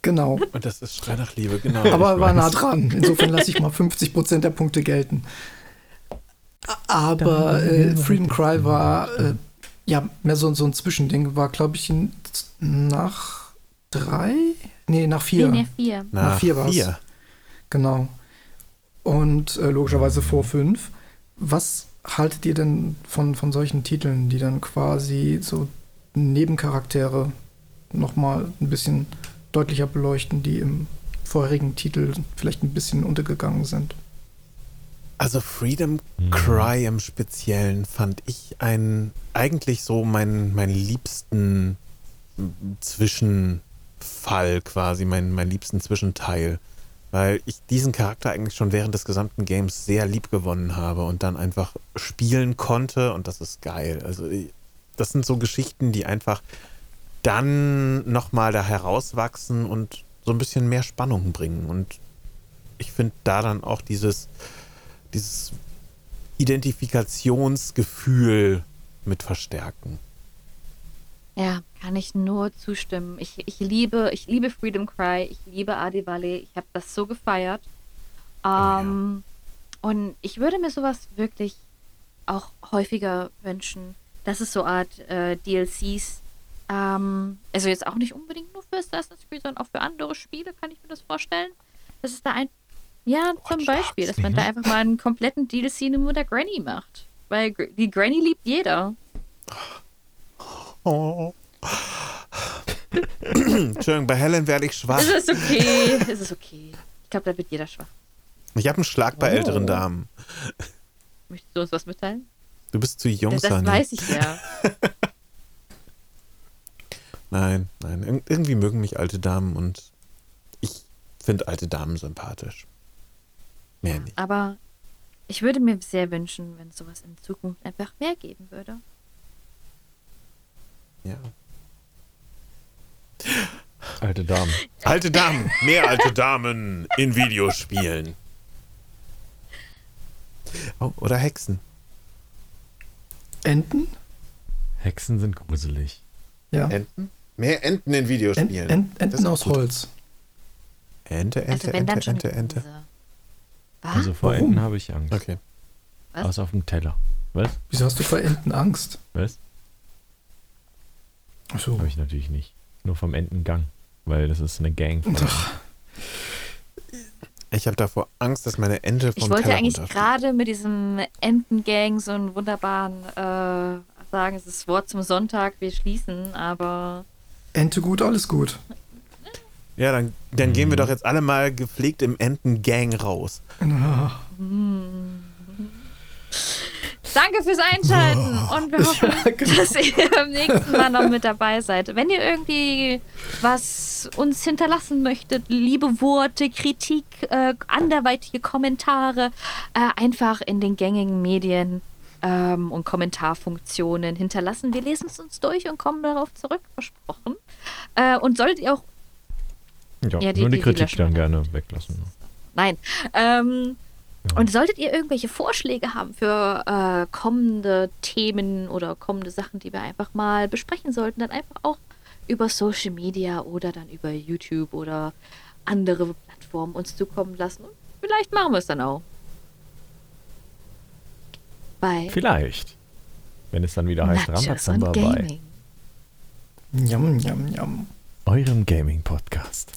Genau. Und das ist Schrei nach Liebe, genau. Aber war nah dran. Insofern lasse ich mal 50% der Punkte gelten. Aber äh, Freedom Cry war äh, ja mehr so, so ein Zwischending. War, glaube ich, in, nach drei? Nee, nach vier. Nee, nee, vier. nach vier war's. vier. Genau. Und äh, logischerweise vor fünf. Was haltet ihr denn von, von solchen Titeln, die dann quasi so Nebencharaktere nochmal ein bisschen deutlicher beleuchten, die im vorherigen Titel vielleicht ein bisschen untergegangen sind. Also Freedom Mhm. Cry im Speziellen fand ich ein eigentlich so meinen mein liebsten Zwischenfall quasi, mein, mein liebsten Zwischenteil. Weil ich diesen Charakter eigentlich schon während des gesamten Games sehr lieb gewonnen habe und dann einfach spielen konnte und das ist geil. Also das sind so Geschichten, die einfach dann nochmal da herauswachsen und so ein bisschen mehr Spannung bringen. Und ich finde da dann auch dieses, dieses Identifikationsgefühl mit verstärken. Ja, kann ich nur zustimmen. Ich, ich liebe, ich liebe Freedom Cry, ich liebe Adi Valley, ich habe das so gefeiert. Ähm, Und ich würde mir sowas wirklich auch häufiger wünschen, dass es so Art äh, DLCs, ähm, also jetzt auch nicht unbedingt nur für Assassin's Creed, sondern auch für andere Spiele, kann ich mir das vorstellen. Dass es da ein, ja, zum Beispiel, dass man da einfach mal einen kompletten DLC nur mit der Granny macht. Weil die Granny liebt jeder. Oh. Entschuldigung, bei Helen werde ich schwach. Es ist okay, es ist okay. Ich glaube, da wird jeder schwach. Ich habe einen Schlag bei älteren Damen. Möchtest du uns was mitteilen? Du bist zu jung, das Sunny. weiß ich ja. Nein, nein. Ir irgendwie mögen mich alte Damen und ich finde alte Damen sympathisch. Mehr nicht. Aber ich würde mir sehr wünschen, wenn sowas in Zukunft einfach mehr geben würde. Ja. Alte Damen. Alte Damen, mehr alte Damen in Videospielen. Oh, oder Hexen. Enten? Hexen sind gruselig. Ja. Enten? Mehr Enten in Ent, Videospielen. Ent, Das Enten aus gut. Holz. Ente, Ente, Also Ente, schon Ente, Ente. Was? Also vor Warum? Enten habe ich Angst. Okay. Was? Außer auf dem Teller. Was? Wieso hast du vor Enten Angst? Was? Achso. Habe ich natürlich nicht. Nur vom Entengang. Weil das ist eine Gang. Von Ich habe davor Angst, dass meine Ente vom ich wollte Teller eigentlich gerade mit diesem Entengang so einen wunderbaren äh, sagen, es ist Wort zum Sonntag, wir schließen, aber Ente gut, alles gut. Ja, dann, dann Mhm. gehen wir doch jetzt alle mal gepflegt im Entengang raus. Danke fürs Einschalten und wir hoffen, genau. dass ihr beim nächsten Mal noch mit dabei seid. Wenn ihr irgendwie was uns hinterlassen möchtet, liebe Worte, Kritik, äh, anderweitige Kommentare, äh, einfach in den gängigen Medien ähm, und Kommentarfunktionen hinterlassen. Wir lesen es uns durch und kommen darauf zurück, versprochen. Äh, und solltet ihr auch Ja, Ja, die- nur die, die- Kritik dann gerne weglassen. Nein. Ähm, Ja. Und solltet ihr irgendwelche Vorschläge haben für äh, kommende Themen oder kommende Sachen, die wir einfach mal besprechen sollten, dann einfach auch über Social Media oder dann über YouTube oder andere Plattformen uns zukommen lassen. Und vielleicht machen wir es dann auch. Bei Vielleicht. Wenn es dann wieder heißt und bei Gaming. Yum, yum, yum. eurem Gaming-Podcast.